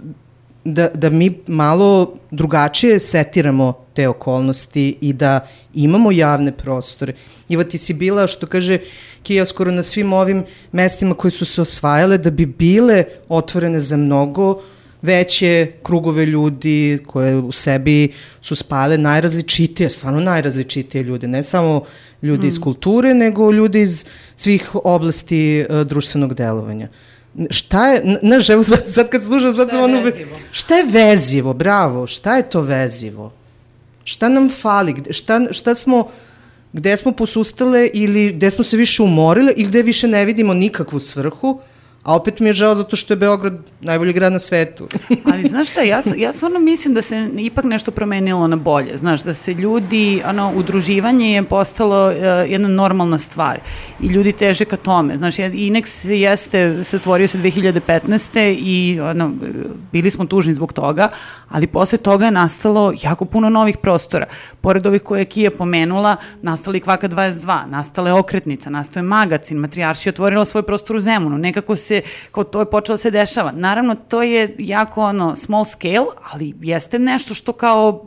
da, da mi malo drugačije setiramo te okolnosti i da imamo javne prostore. Iva, ti si bila, što kaže Kija, skoro na svim ovim mestima koji su se osvajale, da bi bile otvorene za mnogo uh, veće krugove ljudi koje u sebi su spale najrazličitije, stvarno najrazličitije ljude, ne samo ljudi mm. iz kulture, nego ljudi iz svih oblasti uh, društvenog delovanja. Šta je, znaš, evo sad, sad kad slušam, sad sam ono... Šta je vezivo, bravo, šta je to vezivo? Šta nam fali, šta, šta smo, gde smo posustale ili gde smo se više umorile ili gde više ne vidimo nikakvu svrhu, A opet mi je žao zato što je Beograd najbolji grad na svetu. Ali znaš šta, ja, ja stvarno mislim da se ipak nešto promenilo na bolje. Znaš, da se ljudi, ono, udruživanje je postalo uh, jedna normalna stvar. I ljudi teže ka tome. Znaš, Inex jeste, se otvorio se 2015. i ono, bili smo tužni zbog toga, ali posle toga je nastalo jako puno novih prostora. Pored ovih koje je Kija pomenula, nastali Kvaka 22, nastale Okretnica, nastao je Magacin, Matrijarši je otvorila svoj prostor u Zemunu. Nekako se se, kao to je počelo da se dešava. Naravno, to je jako ono, small scale, ali jeste nešto što kao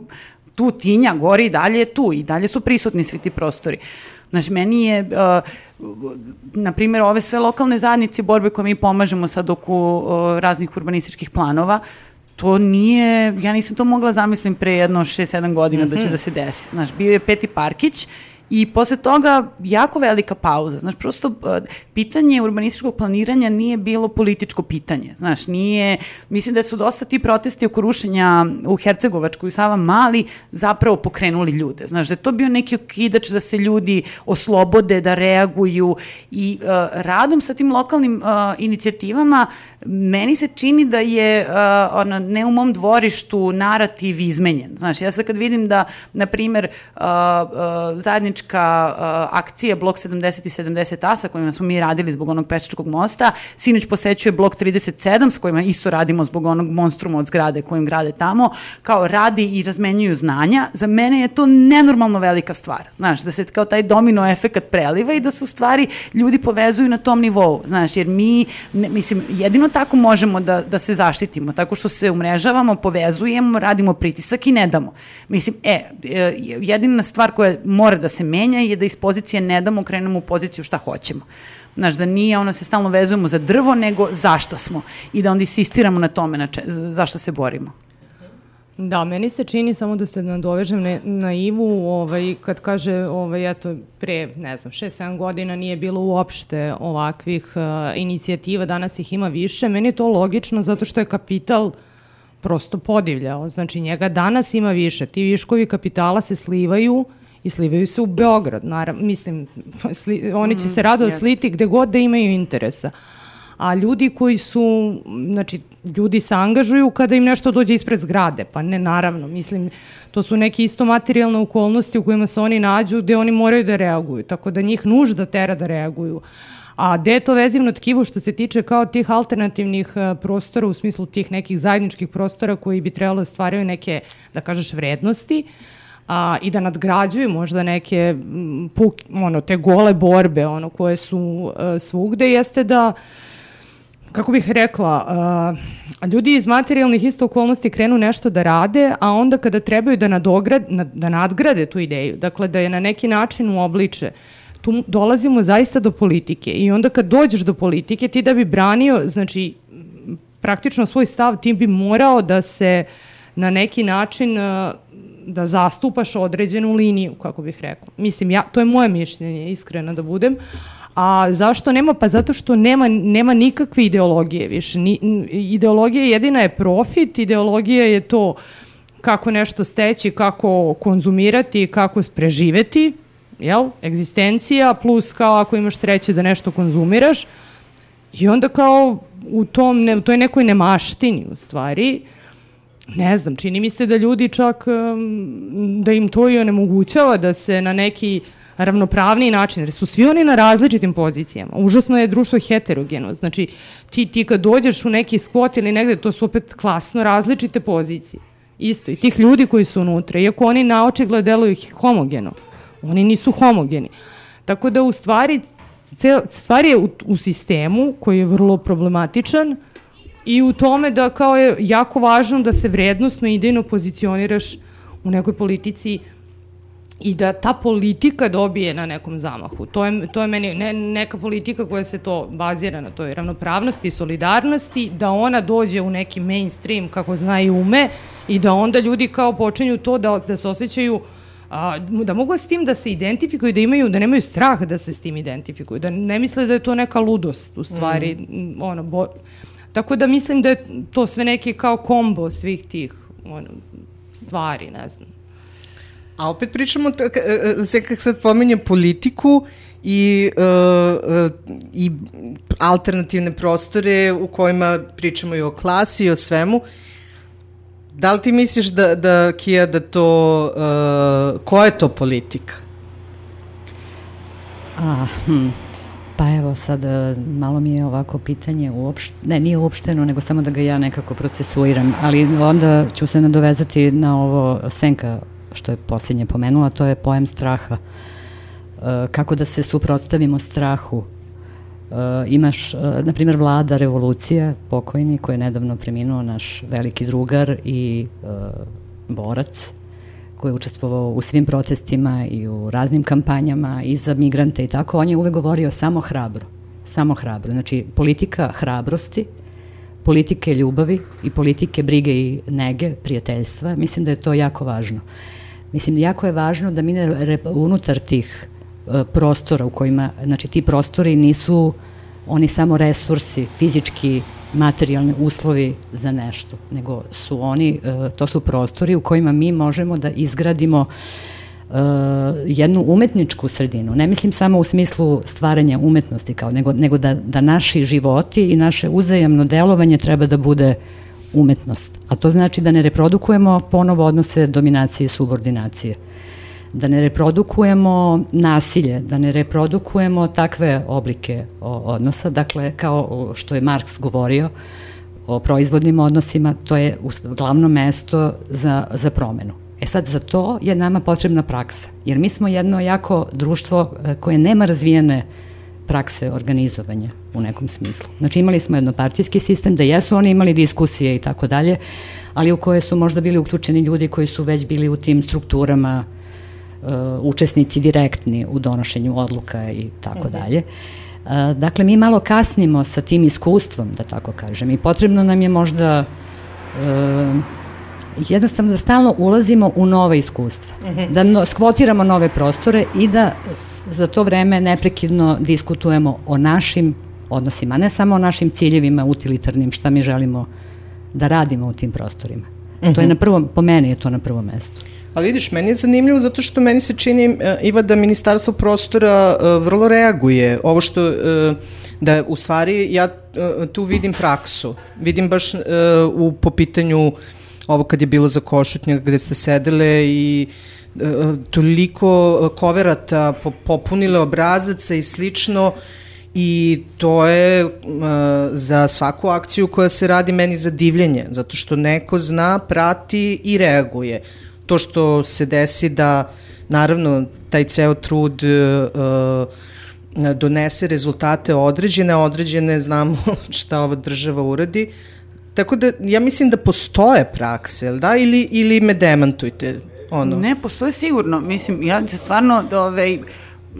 tu tinja, gori i dalje je tu i dalje su prisutni svi ti prostori. Znači, meni je, uh, na primjer, ove sve lokalne zajednice borbe koje mi pomažemo sad oko uh, raznih urbanističkih planova, to nije, ja nisam to mogla zamislim pre jedno 6-7 godina mm -hmm. da će mhm. da se desi. Znaš, bio je Peti Parkić, I posle toga jako velika pauza. Znaš, prosto e, pitanje urbanističkog planiranja nije bilo političko pitanje. Znaš, nije, mislim da su dosta ti protesti oko rušenja u Hercegovačkoj i Sava Mali zapravo pokrenuli ljude. Znaš, da je to bio neki okidač da se ljudi oslobode, da reaguju i uh, radom sa tim lokalnim uh, inicijativama meni se čini da je uh, ono, ne u mom dvorištu narativ izmenjen. Znaš, ja sad kad vidim da, na primer, uh, uh, zajednička uh, akcija Blok 70 i 70A sa kojima smo mi radili zbog onog Peščačkog mosta, sinoć posećuje Blok 37 s kojima isto radimo zbog onog monstruma od zgrade kojim grade tamo, kao radi i razmenjuju znanja. Za mene je to nenormalno velika stvar. Znaš, da se kao taj domino efekat preliva i da su stvari ljudi povezuju na tom nivou. Znaš, jer mi, ne, mislim, jedino tako možemo da, da se zaštitimo, tako što se umrežavamo, povezujemo, radimo pritisak i ne damo. Mislim, e, e, jedina stvar koja mora da se menja je da iz pozicije ne damo, krenemo u poziciju šta hoćemo. Znaš, da nije ono se stalno vezujemo za drvo, nego zašta smo. I da onda insistiramo na tome, na če, zašta se borimo. Da, meni se čini samo da se nadovežem na, na Ivu, ovaj, kad kaže, ovaj, eto, pre, ne znam, 6-7 godina nije bilo uopšte ovakvih uh, inicijativa, danas ih ima više. Meni je to logično zato što je kapital prosto podivljao. Znači, njega danas ima više. Ti viškovi kapitala se slivaju i slivaju se u Beograd. Naravno, mislim, sli, oni će se rado yes. sliti gde god da imaju interesa a ljudi koji su, znači, ljudi se angažuju kada im nešto dođe ispred zgrade, pa ne, naravno, mislim, to su neke isto materijalne okolnosti u kojima se oni nađu gde oni moraju da reaguju, tako da njih nužda tera da reaguju. A gde je to vezivno tkivo što se tiče kao tih alternativnih uh, prostora u smislu tih nekih zajedničkih prostora koji bi trebalo da stvaraju neke, da kažeš, vrednosti, a, i da nadgrađuju možda neke puk, ono, te gole borbe ono, koje su uh, svugde, jeste da kako bih rekla, uh, ljudi iz materijalnih isto okolnosti krenu nešto da rade, a onda kada trebaju da, nadograd, na, da nadgrade tu ideju, dakle da je na neki način uobliče, tu dolazimo zaista do politike i onda kad dođeš do politike ti da bi branio, znači praktično svoj stav ti bi morao da se na neki način da zastupaš određenu liniju, kako bih rekla. Mislim, ja, to je moje mišljenje, iskreno da budem, A zašto nema? Pa zato što nema, nema nikakve ideologije više. Ni, ideologija jedina je profit, ideologija je to kako nešto steći, kako konzumirati, kako preživeti, jel? Egzistencija plus kao ako imaš sreće da nešto konzumiraš i onda kao u tom, ne, u toj nekoj nemaštini u stvari, ne znam, čini mi se da ljudi čak da im to i onemogućava da se na neki uh, ravnopravniji način, jer su svi oni na različitim pozicijama. Užasno je društvo heterogeno. Znači, ti, ti kad dođeš u neki skvot ili negde, to su opet klasno različite pozicije. Isto, i tih ljudi koji su unutra, iako oni na očigled deluju homogeno, oni nisu homogeni. Tako da u stvari, cel, stvar je u, u sistemu koji je vrlo problematičan i u tome da kao je jako važno da se vrednostno idejno pozicioniraš u nekoj politici i da ta politika dobije na nekom zamahu. To je, to je meni ne, neka politika koja se to bazira na toj ravnopravnosti i solidarnosti, da ona dođe u neki mainstream kako zna i ume i da onda ljudi kao počinju to da, da se osjećaju a, da mogu s tim da se identifikuju, da imaju, da nemaju strah da se s tim identifikuju, da ne misle da je to neka ludost u stvari, mm. ono, bo, tako da mislim da je to sve neki kao kombo svih tih ono, stvari, ne znam. A opet pričamo, e, e, sve kak sad pomenje politiku i, uh, i alternativne prostore u kojima pričamo i o klasi i o svemu. Da li ti misliš da, da Kija, da to, uh, koja je to politika? A, hm. Pa evo sad, malo mi je ovako pitanje uopšte, ne, nije uopšteno, nego samo da ga ja nekako procesuiram, ali onda ću se nadovezati na ovo Senka što je posljednje pomenula, to je pojem straha. E, kako da se suprotstavimo strahu. E, imaš, e, na primjer, vlada revolucija, pokojni, koji je nedavno preminuo naš veliki drugar i borac, koji je učestvovao u svim protestima i u raznim kampanjama i za migrante i tako, on je uvek govorio samo hrabro. Samo hrabro. Znači, politika hrabrosti, politike ljubavi i politike brige i nege, prijateljstva, mislim da je to jako važno. Mislim, jako je važno da mi ne, unutar tih e, prostora u kojima, znači ti prostori nisu oni samo resursi, fizički, materijalni uslovi za nešto, nego su oni, e, to su prostori u kojima mi možemo da izgradimo uh, jednu umetničku sredinu. Ne mislim samo u smislu stvaranja umetnosti, kao, nego, nego da, da naši životi i naše uzajamno delovanje treba da bude umetnost. A to znači da ne reprodukujemo ponovo odnose dominacije i subordinacije da ne reprodukujemo nasilje, da ne reprodukujemo takve oblike odnosa, dakle kao što je Marks govorio o proizvodnim odnosima, to je glavno mesto za, za promenu. E sad, za to je nama potrebna praksa, jer mi smo jedno jako društvo e, koje nema razvijene prakse organizovanja u nekom smislu. Znači imali smo jednopartijski sistem, da jesu oni imali diskusije i tako dalje, ali u koje su možda bili uključeni ljudi koji su već bili u tim strukturama uh, učesnici direktni u donošenju odluka i tako mhm. dalje. Uh, dakle, mi malo kasnimo sa tim iskustvom, da tako kažem, i potrebno nam je možda uh, jednostavno da stalno ulazimo u nove iskustva, mm -hmm. da no, skvotiramo nove prostore i da za to vreme neprekidno diskutujemo o našim odnosima, ne samo o našim ciljevima utilitarnim, šta mi želimo da radimo u tim prostorima. Mm -hmm. To je mhm. na prvom, po meni je to na prvom mestu. Ali vidiš, meni je zanimljivo zato što meni se čini, uh, Iva, da Ministarstvo prostora uh, vrlo reaguje. Ovo što, uh, da u stvari ja tu vidim praksu. Vidim baš u, po pitanju ovo kad je bilo za Košutnjak gde ste sedele i toliko koverata popunile obrazaca i slično i to je uh, za svaku akciju koja se radi meni za divljenje, zato što neko zna, prati i reaguje. To što se desi da, naravno, taj ceo trud uh, donese rezultate određene, određene znamo šta ova država uradi, Tako da ja mislim da postoje prakse, da? Ili, ili me demantujte? Ono. Ne, postoje sigurno. Mislim, ja se stvarno da, ovaj,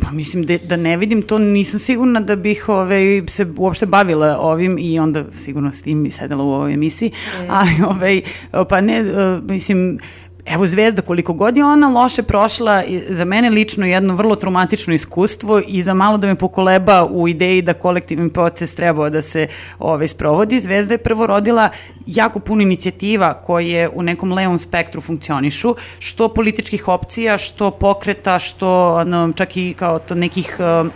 Pa mislim da, da ne vidim to, nisam sigurna da bih ovaj, se uopšte bavila ovim i onda sigurno s tim i sedela u ovoj emisiji, mm. ali ovaj, pa ne, uh, mislim, Evo Zvezda, koliko god je ona loše prošla, za mene lično jedno vrlo traumatično iskustvo i za malo da me pokoleba u ideji da kolektivni proces trebao da se ovaj, sprovodi. Zvezda je prvo rodila jako puno inicijativa koje u nekom levom spektru funkcionišu, što političkih opcija, što pokreta, što ono, čak i kao to nekih uh,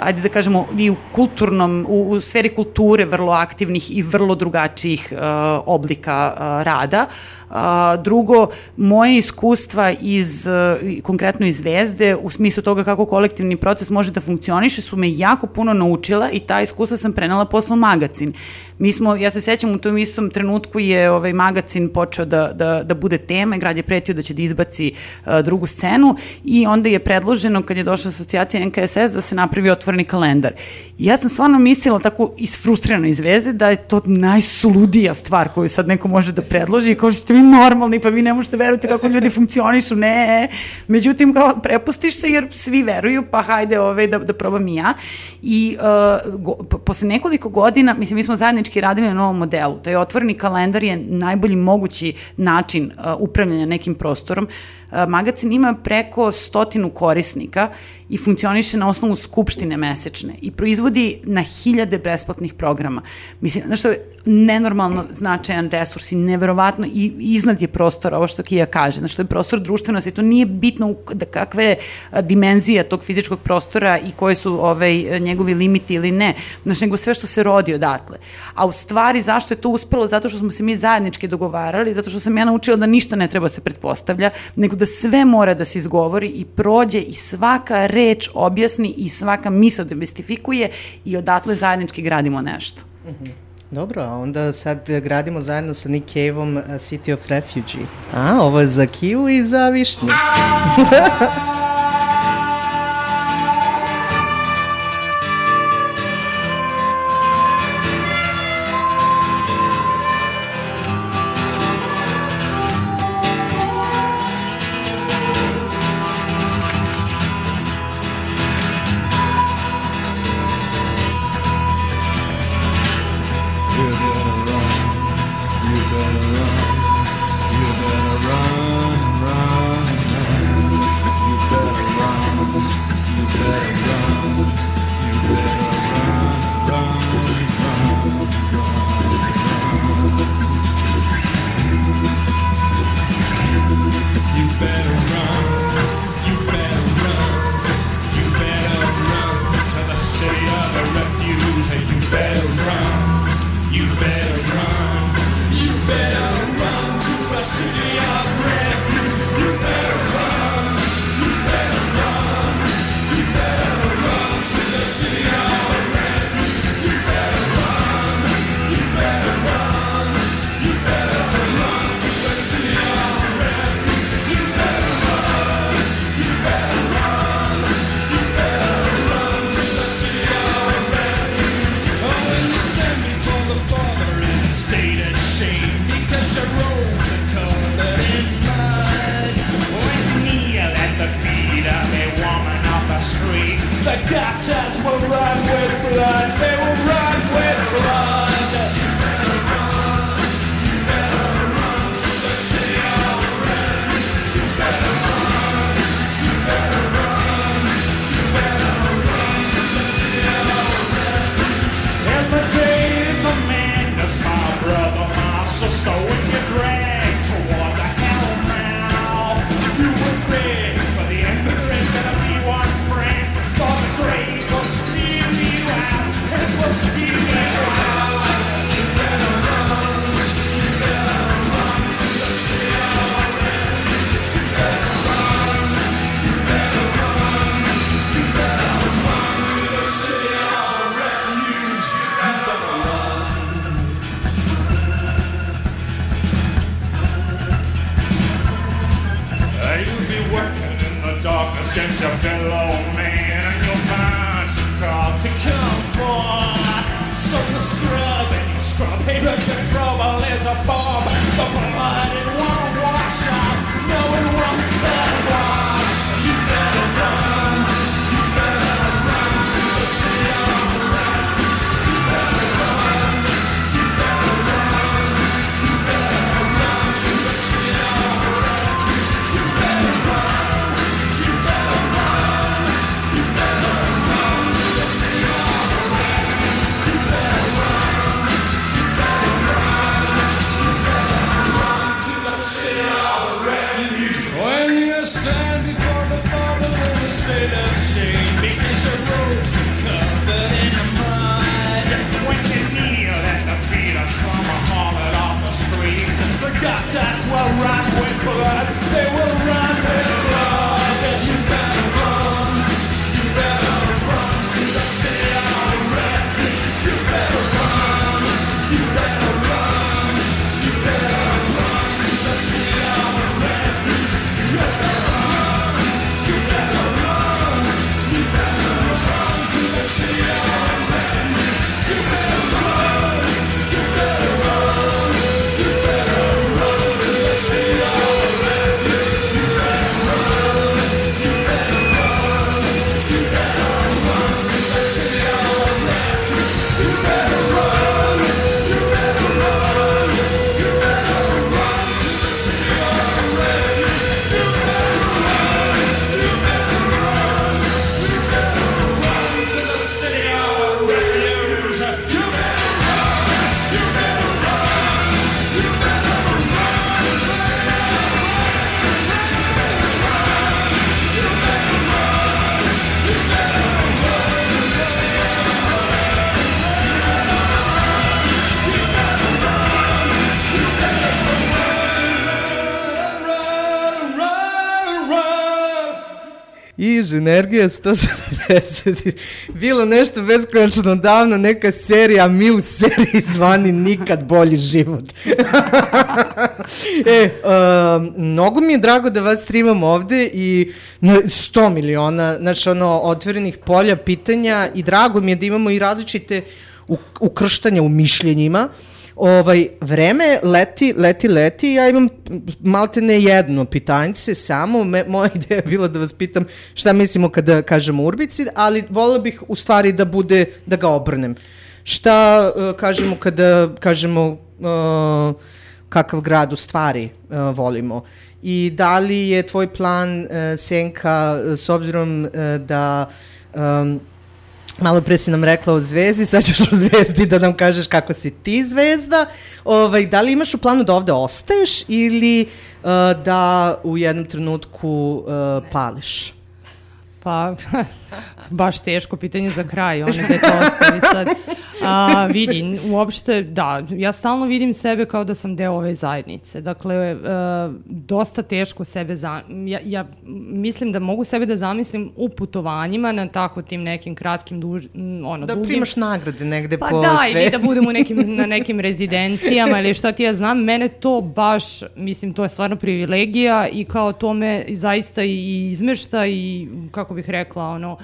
ajde da kažemo, i u kulturnom, u, u sferi kulture vrlo aktivnih i vrlo drugačijih uh, oblika uh, rada. Uh, A, drugo, moje iskustva iz, e, konkretno iz Zvezde, u smislu toga kako kolektivni proces može da funkcioniše, su me jako puno naučila i ta iskustva sam prenala posle magazin. Mi smo, ja se sećam, u tom istom trenutku je ovaj magazin počeo da, da, da bude tema, grad je pretio da će da izbaci uh, drugu scenu i onda je predloženo, kad je došla asocijacija NKSS, da se napravi otvoreni kalendar. I ja sam stvarno mislila tako isfrustrirana iz Zvezde da je to najsuludija stvar koju sad neko može da predloži, kao što ste vi normalni, pa vi ne možete verovati kako ljudi funkcionišu, ne. Međutim, kao prepustiš se jer svi veruju, pa hajde ove, da, da probam i ja. I uh, go, posle nekoliko godina, mislim, mi smo zajednički radili na novom modelu. Taj otvoreni kalendar je najbolji mogući način uh, upravljanja nekim prostorom. Uh, magazin ima preko stotinu korisnika i funkcioniše na osnovu skupštine mesečne i proizvodi na hiljade besplatnih programa. Mislim, znaš što je nenormalno značajan resurs i neverovatno i iznad je prostor, ovo što Kija kaže, znaš što je prostor društvenosti, to nije bitno da kakve je dimenzija tog fizičkog prostora i koje su ovaj, njegovi limiti ili ne, znaš, nego sve što se rodi odatle. A u stvari, zašto je to uspelo? Zato što smo se mi zajednički dogovarali, zato što sam ja naučila da ništa ne treba se pretpostavlja, nego da sve mora da se izgovori i prođe i svaka reč objasni i svaka misla demistifikuje i odatle zajednički gradimo nešto. Mm -hmm. Dobro, a onda sad gradimo zajedno sa Nick Cave-om City of Refugee. A, ovo je za Kiju i za Višnju. energija 170. Bilo nešto beskonačno davno, neka serija, mi u seriji zvani Nikad bolji život. e, um, mnogo mi je drago da vas trimam ovde i na 100 miliona, znači ono, otvorenih polja, pitanja i drago mi je da imamo i različite ukrštanja u mišljenjima. Ovaj, vreme leti, leti, leti, ja imam malte ne jedno pitanjce samo, me, moja ideja je bila da vas pitam šta mislimo kada kažemo urbicid, ali volila bih u stvari da bude, da ga obrnem. Šta uh, kažemo kada kažemo uh, kakav grad u stvari uh, volimo. I da li je tvoj plan, uh, Senka, s obzirom uh, da um, Malo pre si nam rekla o zvezdi, sad ćeš o zvezdi da nam kažeš kako si ti zvezda. Ovaj, da li imaš u planu da ovde ostaješ ili uh, da u jednom trenutku uh, pališ? Pa, baš teško pitanje za kraj, ono da je to ostavi sad. A, vidi, uopšte, da, ja stalno vidim sebe kao da sam deo ove zajednice. Dakle, e, dosta teško sebe, za, ja, ja mislim da mogu sebe da zamislim u putovanjima na tako tim nekim kratkim, duž, ono, Da dugim. primaš nagrade negde Pa po da, svetu. ili da budem u nekim, na nekim rezidencijama ili šta ti ja znam, mene to baš, mislim, to je stvarno privilegija i kao to me zaista i izmešta i, kako bih rekla, ono,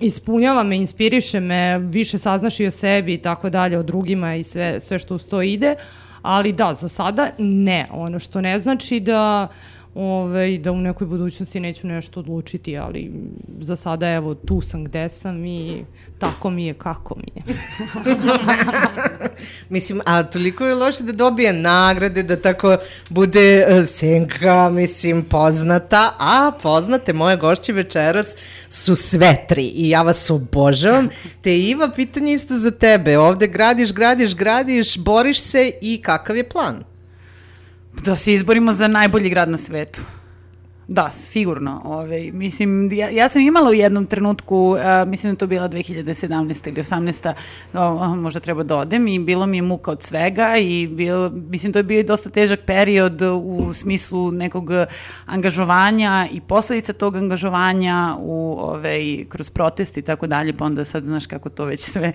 ispunjava me, inspiriše me, više saznaš i o sebi i tako dalje, o drugima i sve, sve što uz to ide, ali da, za sada ne, ono što ne znači da ovaj, da u nekoj budućnosti neću nešto odlučiti, ali za sada evo tu sam gde sam i tako mi je kako mi je. Mislim, a toliko je loše da dobije nagrade, da tako bude uh, senka, mislim, poznata, a poznate moje gošće večeras su sve tri i ja vas obožavam. Te Iva, pitanje isto za tebe. Ovde gradiš, gradiš, gradiš, boriš se i kakav je plan? Da se izborimo za najbolji grad na svetu. Da, sigurno. Ove, mislim, ja, ja sam imala u jednom trenutku, a, mislim da to bila 2017. ili 18. O, možda treba da odem i bilo mi je muka od svega i bilo, mislim, to je bio i dosta težak period u smislu nekog angažovanja i posledica tog angažovanja u, ove, kroz protest i tako dalje, pa onda sad znaš kako to već sve,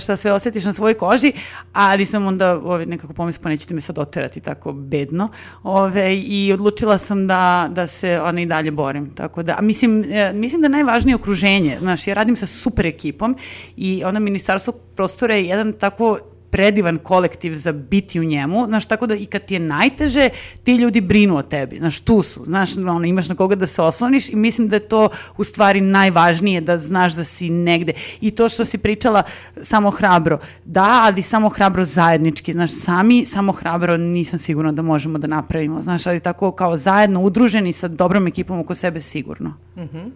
šta sve osetiš na svojoj koži, ali sam onda ove, nekako pomislila, pa nećete me sad oterati tako bedno ove, i odlučila sam da, da se ona i dalje borim. Tako da, a mislim, e, mislim da je najvažnije okruženje. Znaš, ja radim sa super ekipom i ona ministarstvo prostora je jedan tako predivan kolektiv za biti u njemu, znaš, tako da i kad ti je najteže, ti ljudi brinu o tebi, znaš, tu su, znaš, ono, imaš na koga da se osloniš i mislim da je to u stvari najvažnije da znaš da si negde. I to što si pričala samo hrabro, da, ali samo hrabro zajednički, znaš, sami samo hrabro nisam sigurna da možemo da napravimo, znaš, ali tako kao zajedno udruženi sa dobrom ekipom oko sebe sigurno. Uh -huh.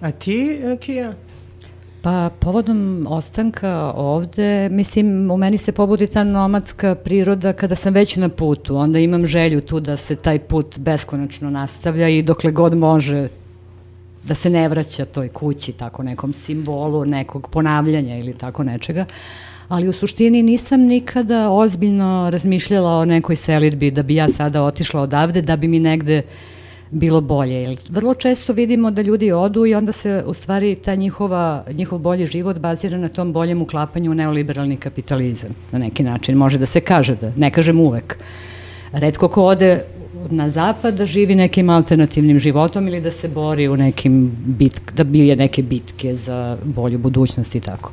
A ti, Kija? Pa povodom ostanka ovde, mislim, u meni se pobudi ta nomadska priroda kada sam već na putu, onda imam želju tu da se taj put beskonačno nastavlja i dokle god može da se ne vraća toj kući, tako nekom simbolu nekog ponavljanja ili tako nečega. Ali u suštini nisam nikada ozbiljno razmišljala o nekoj selitbi da bi ja sada otišla odavde, da bi mi negde uh, bilo bolje. Jer vrlo često vidimo da ljudi odu i onda se u stvari ta njihova, njihov bolji život bazira na tom boljem uklapanju u neoliberalni kapitalizam. Na neki način može da se kaže, da ne kažem uvek. Redko ko ode na zapad da živi nekim alternativnim životom ili da se bori u nekim bitk, da bije neke bitke za bolju budućnost i tako.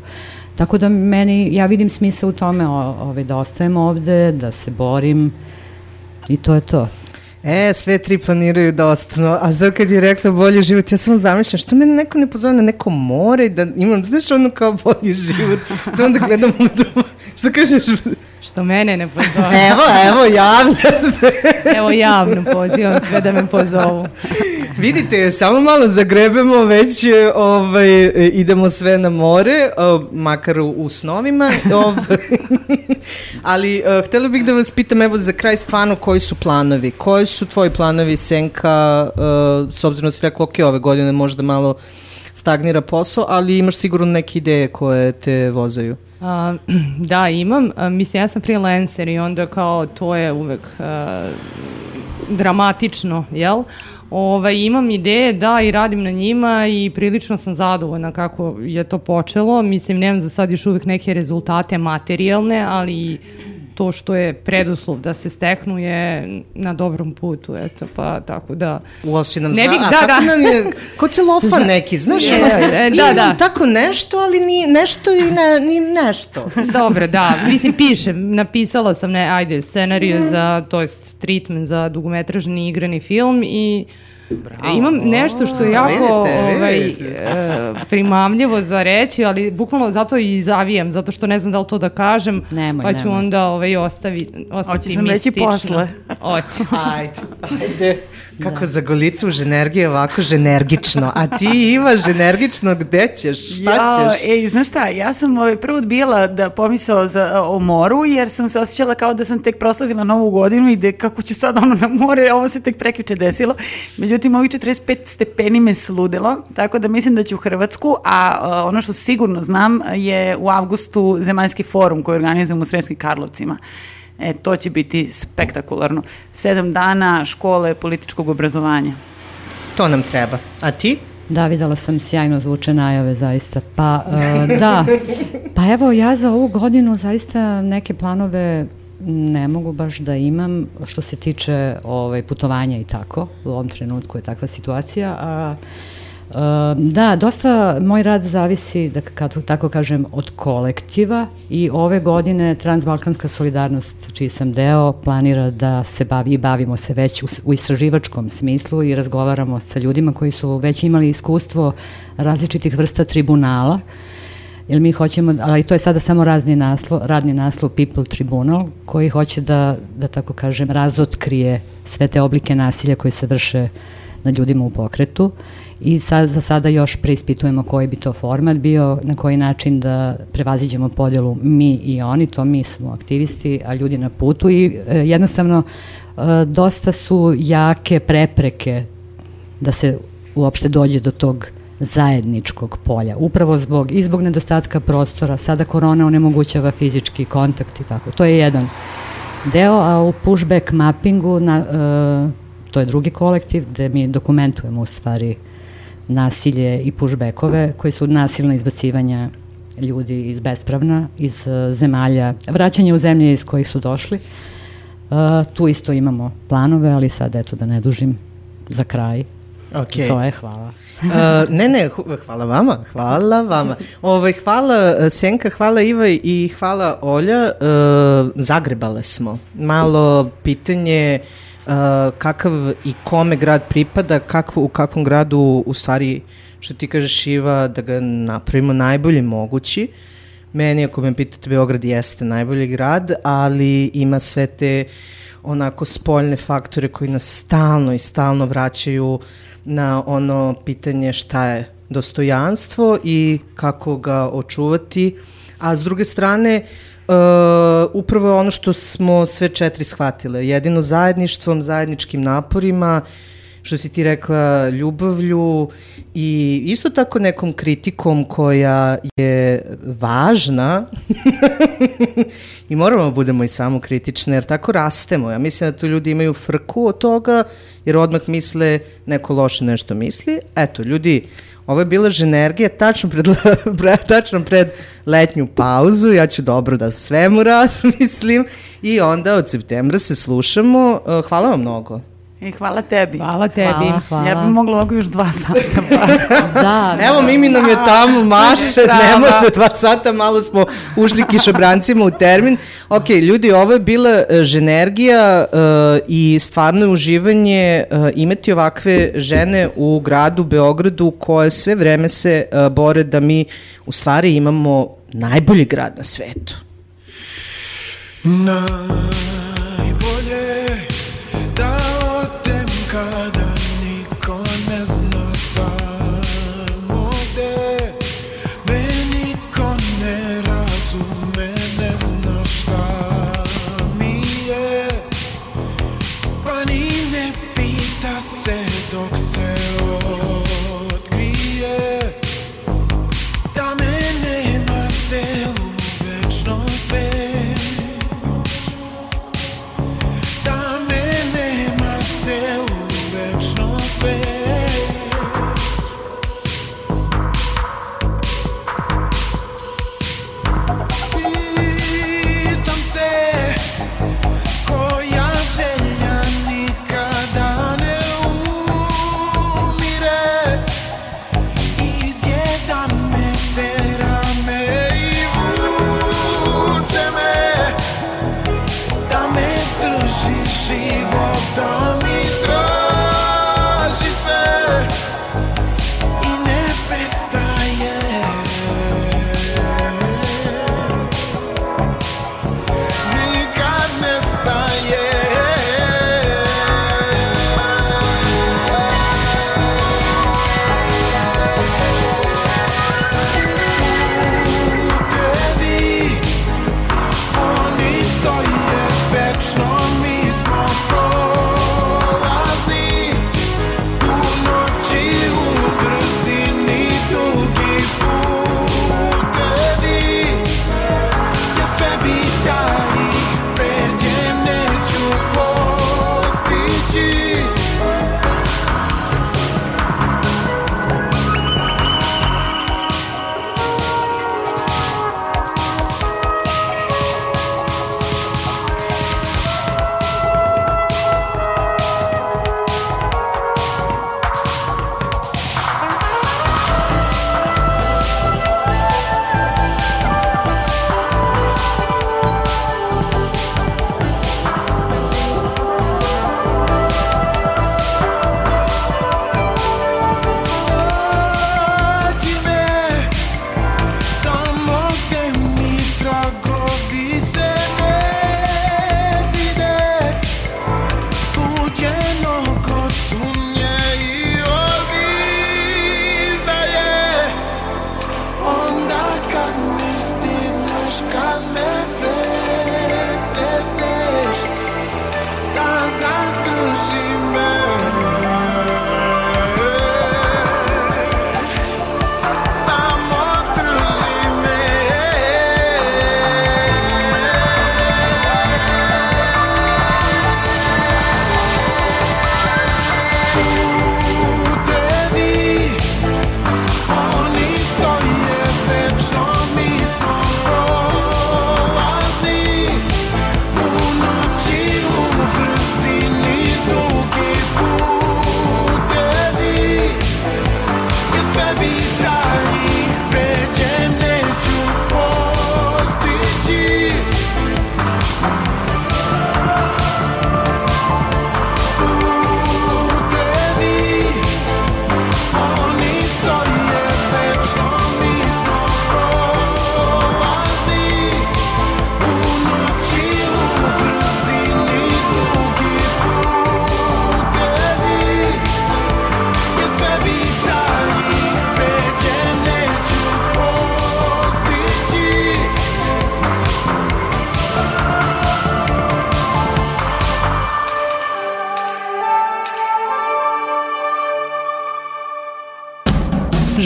Tako da meni, ja vidim smisla u tome o, ove, da ostajem ovde, da se borim i to je to. E, sve tri planiraju da ostanu, a sad kad je rekla bolji život, ja samo zamišljam, što mene neko ne pozove na neko more da imam, znaš, ono kao bolji život, samo da gledam u to, što kažeš? Što mene ne pozove. Evo, evo, javlja se. evo, javno pozivam sve da me pozovu. Vidite, samo malo zagrebemo, već ovaj, idemo sve na more, makar u, snovima. Ovaj, ali htela bih da vas pitam, evo za kraj stvarno, koji su planovi? Koji su tvoji planovi, Senka, s obzirom da si rekla, ok, ove godine možda malo stagnira posao, ali imaš sigurno neke ideje koje te vozaju? A, da, imam. A, mislim, ja sam freelancer i onda kao to je uvek a, dramatično, jel? Ovaj, imam ideje, da, i radim na njima i prilično sam zadovoljna kako je to počelo. Mislim, nemam za sad još uvek neke rezultate materijalne, ali to što je preduslov da se steknu je na dobrom putu, eto, pa tako da... Uopšte nam ne zna, bih, da, da. nam je, ko celofan neki, znaš, je, e, da, da. tako nešto, ali ni nešto i ne, ni nešto. Dobro, da, mislim, pišem, napisala sam, ne, ajde, scenariju mm. za, to jest, treatment za dugometražni igrani film i Bravo. Imam nešto što je jako vidite, ovaj, vidite. Uh, primamljivo za reći, ali bukvalno zato i zavijam, zato što ne znam da li to da kažem, nemoj, pa ću nemoj. onda ovaj, ostavi, ostati Hoćeš mistično. reći posle? Hoću. Ajde, ajde. Kako da. za golicu u ženergiji ovako ženergično. A ti Iva ženergično gde ćeš? Šta ja, ćeš? Ej, znaš šta, ja sam ovaj, prvo odbijala da pomisao za, o moru jer sam se osjećala kao da sam tek proslavila novu godinu i da kako ću sad ono na more, ovo se tek prekriče desilo. Međutim, ovih 45 stepeni me sludilo, tako da mislim da ću u Hrvatsku, a, a ono što sigurno znam je u avgustu zemaljski forum koji organizujemo u Sremskim Karlovcima. E, to će biti spektakularno. Sedam dana škole političkog obrazovanja. To nam treba. A ti? Da, videla sam sjajno zvuče najave, zaista. Pa, uh, da, pa evo, ja za ovu godinu zaista neke planove ne mogu baš da imam što se tiče ovaj, putovanja i tako. U ovom trenutku je takva situacija. A, Uh, da, dosta moj rad zavisi, da kad tako kažem, od kolektiva i ove godine Transbalkanska solidarnost, čiji sam deo, planira da se bavi i bavimo se već u, u istraživačkom smislu i razgovaramo sa ljudima koji su već imali iskustvo različitih vrsta tribunala, jer mi hoćemo, ali to je sada samo razni naslov, radni naslov People Tribunal, koji hoće da, da tako kažem, razotkrije sve te oblike nasilja koje se vrše na ljudima u pokretu i sad, za sada još preispitujemo koji bi to format bio, na koji način da prevaziđemo podelu mi i oni, to mi smo aktivisti, a ljudi na putu i e, jednostavno e, dosta su jake prepreke da se uopšte dođe do tog zajedničkog polja. Upravo zbog, i zbog nedostatka prostora, sada korona onemogućava fizički kontakt i tako. To je jedan deo, a u pushback mappingu na, e, to je drugi kolektiv gde mi dokumentujemo u stvari nasilje i pushbackove koji su nasilna izbacivanja ljudi iz bespravna, iz uh, zemalja, vraćanje u zemlje iz kojih su došli. Uh, tu isto imamo planove, ali sad eto da ne dužim za kraj. Okay. Zoe, hvala. uh, ne, ne, hvala vama, hvala vama. Ovaj, hvala Senka, hvala Iva i hvala Olja. Uh, zagrebale smo. Malo pitanje uh, kakav i kome grad pripada, kakvo, u kakvom gradu u stvari, što ti kažeš Iva, da ga napravimo najbolje mogući. Meni, ako me pitate, Beograd jeste najbolji grad, ali ima sve te onako spoljne faktore koji nas stalno i stalno vraćaju na ono pitanje šta je dostojanstvo i kako ga očuvati. A s druge strane, uh, upravo je ono što smo sve četiri shvatile. Jedino zajedništvom, zajedničkim naporima, što si ti rekla, ljubavlju i isto tako nekom kritikom koja je važna i moramo da budemo i samo kritične jer tako rastemo. Ja mislim da tu ljudi imaju frku od toga jer odmah misle neko loše nešto misli. Eto, ljudi, ovo je bila ženergija tačno pred, tačno pred letnju pauzu. Ja ću dobro da svemu razmislim i onda od septembra se slušamo. Hvala vam mnogo. I hvala tebi. Hvala tebi. Hvala, hvala. Ja bih mogla ovako još dva sata. Pa. Da, da. Evo Mimi nam je tamo, maše, ne može dva sata, malo smo ušli kišobrancima u termin. Ok, ljudi, ovo je bila uh, ženergija uh, i stvarno je uživanje uh, imati ovakve žene u gradu Beogradu koje sve vreme se uh, bore da mi u stvari imamo najbolji grad na svetu. Najbolje Jesus.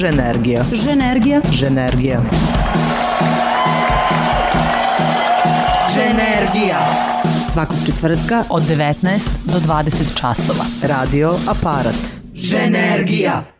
Ženergija. Ženergija. Ženergija. Ženergija. Svakog četvrtka Od 19 do 20 časova. Radio aparat. Ženergija.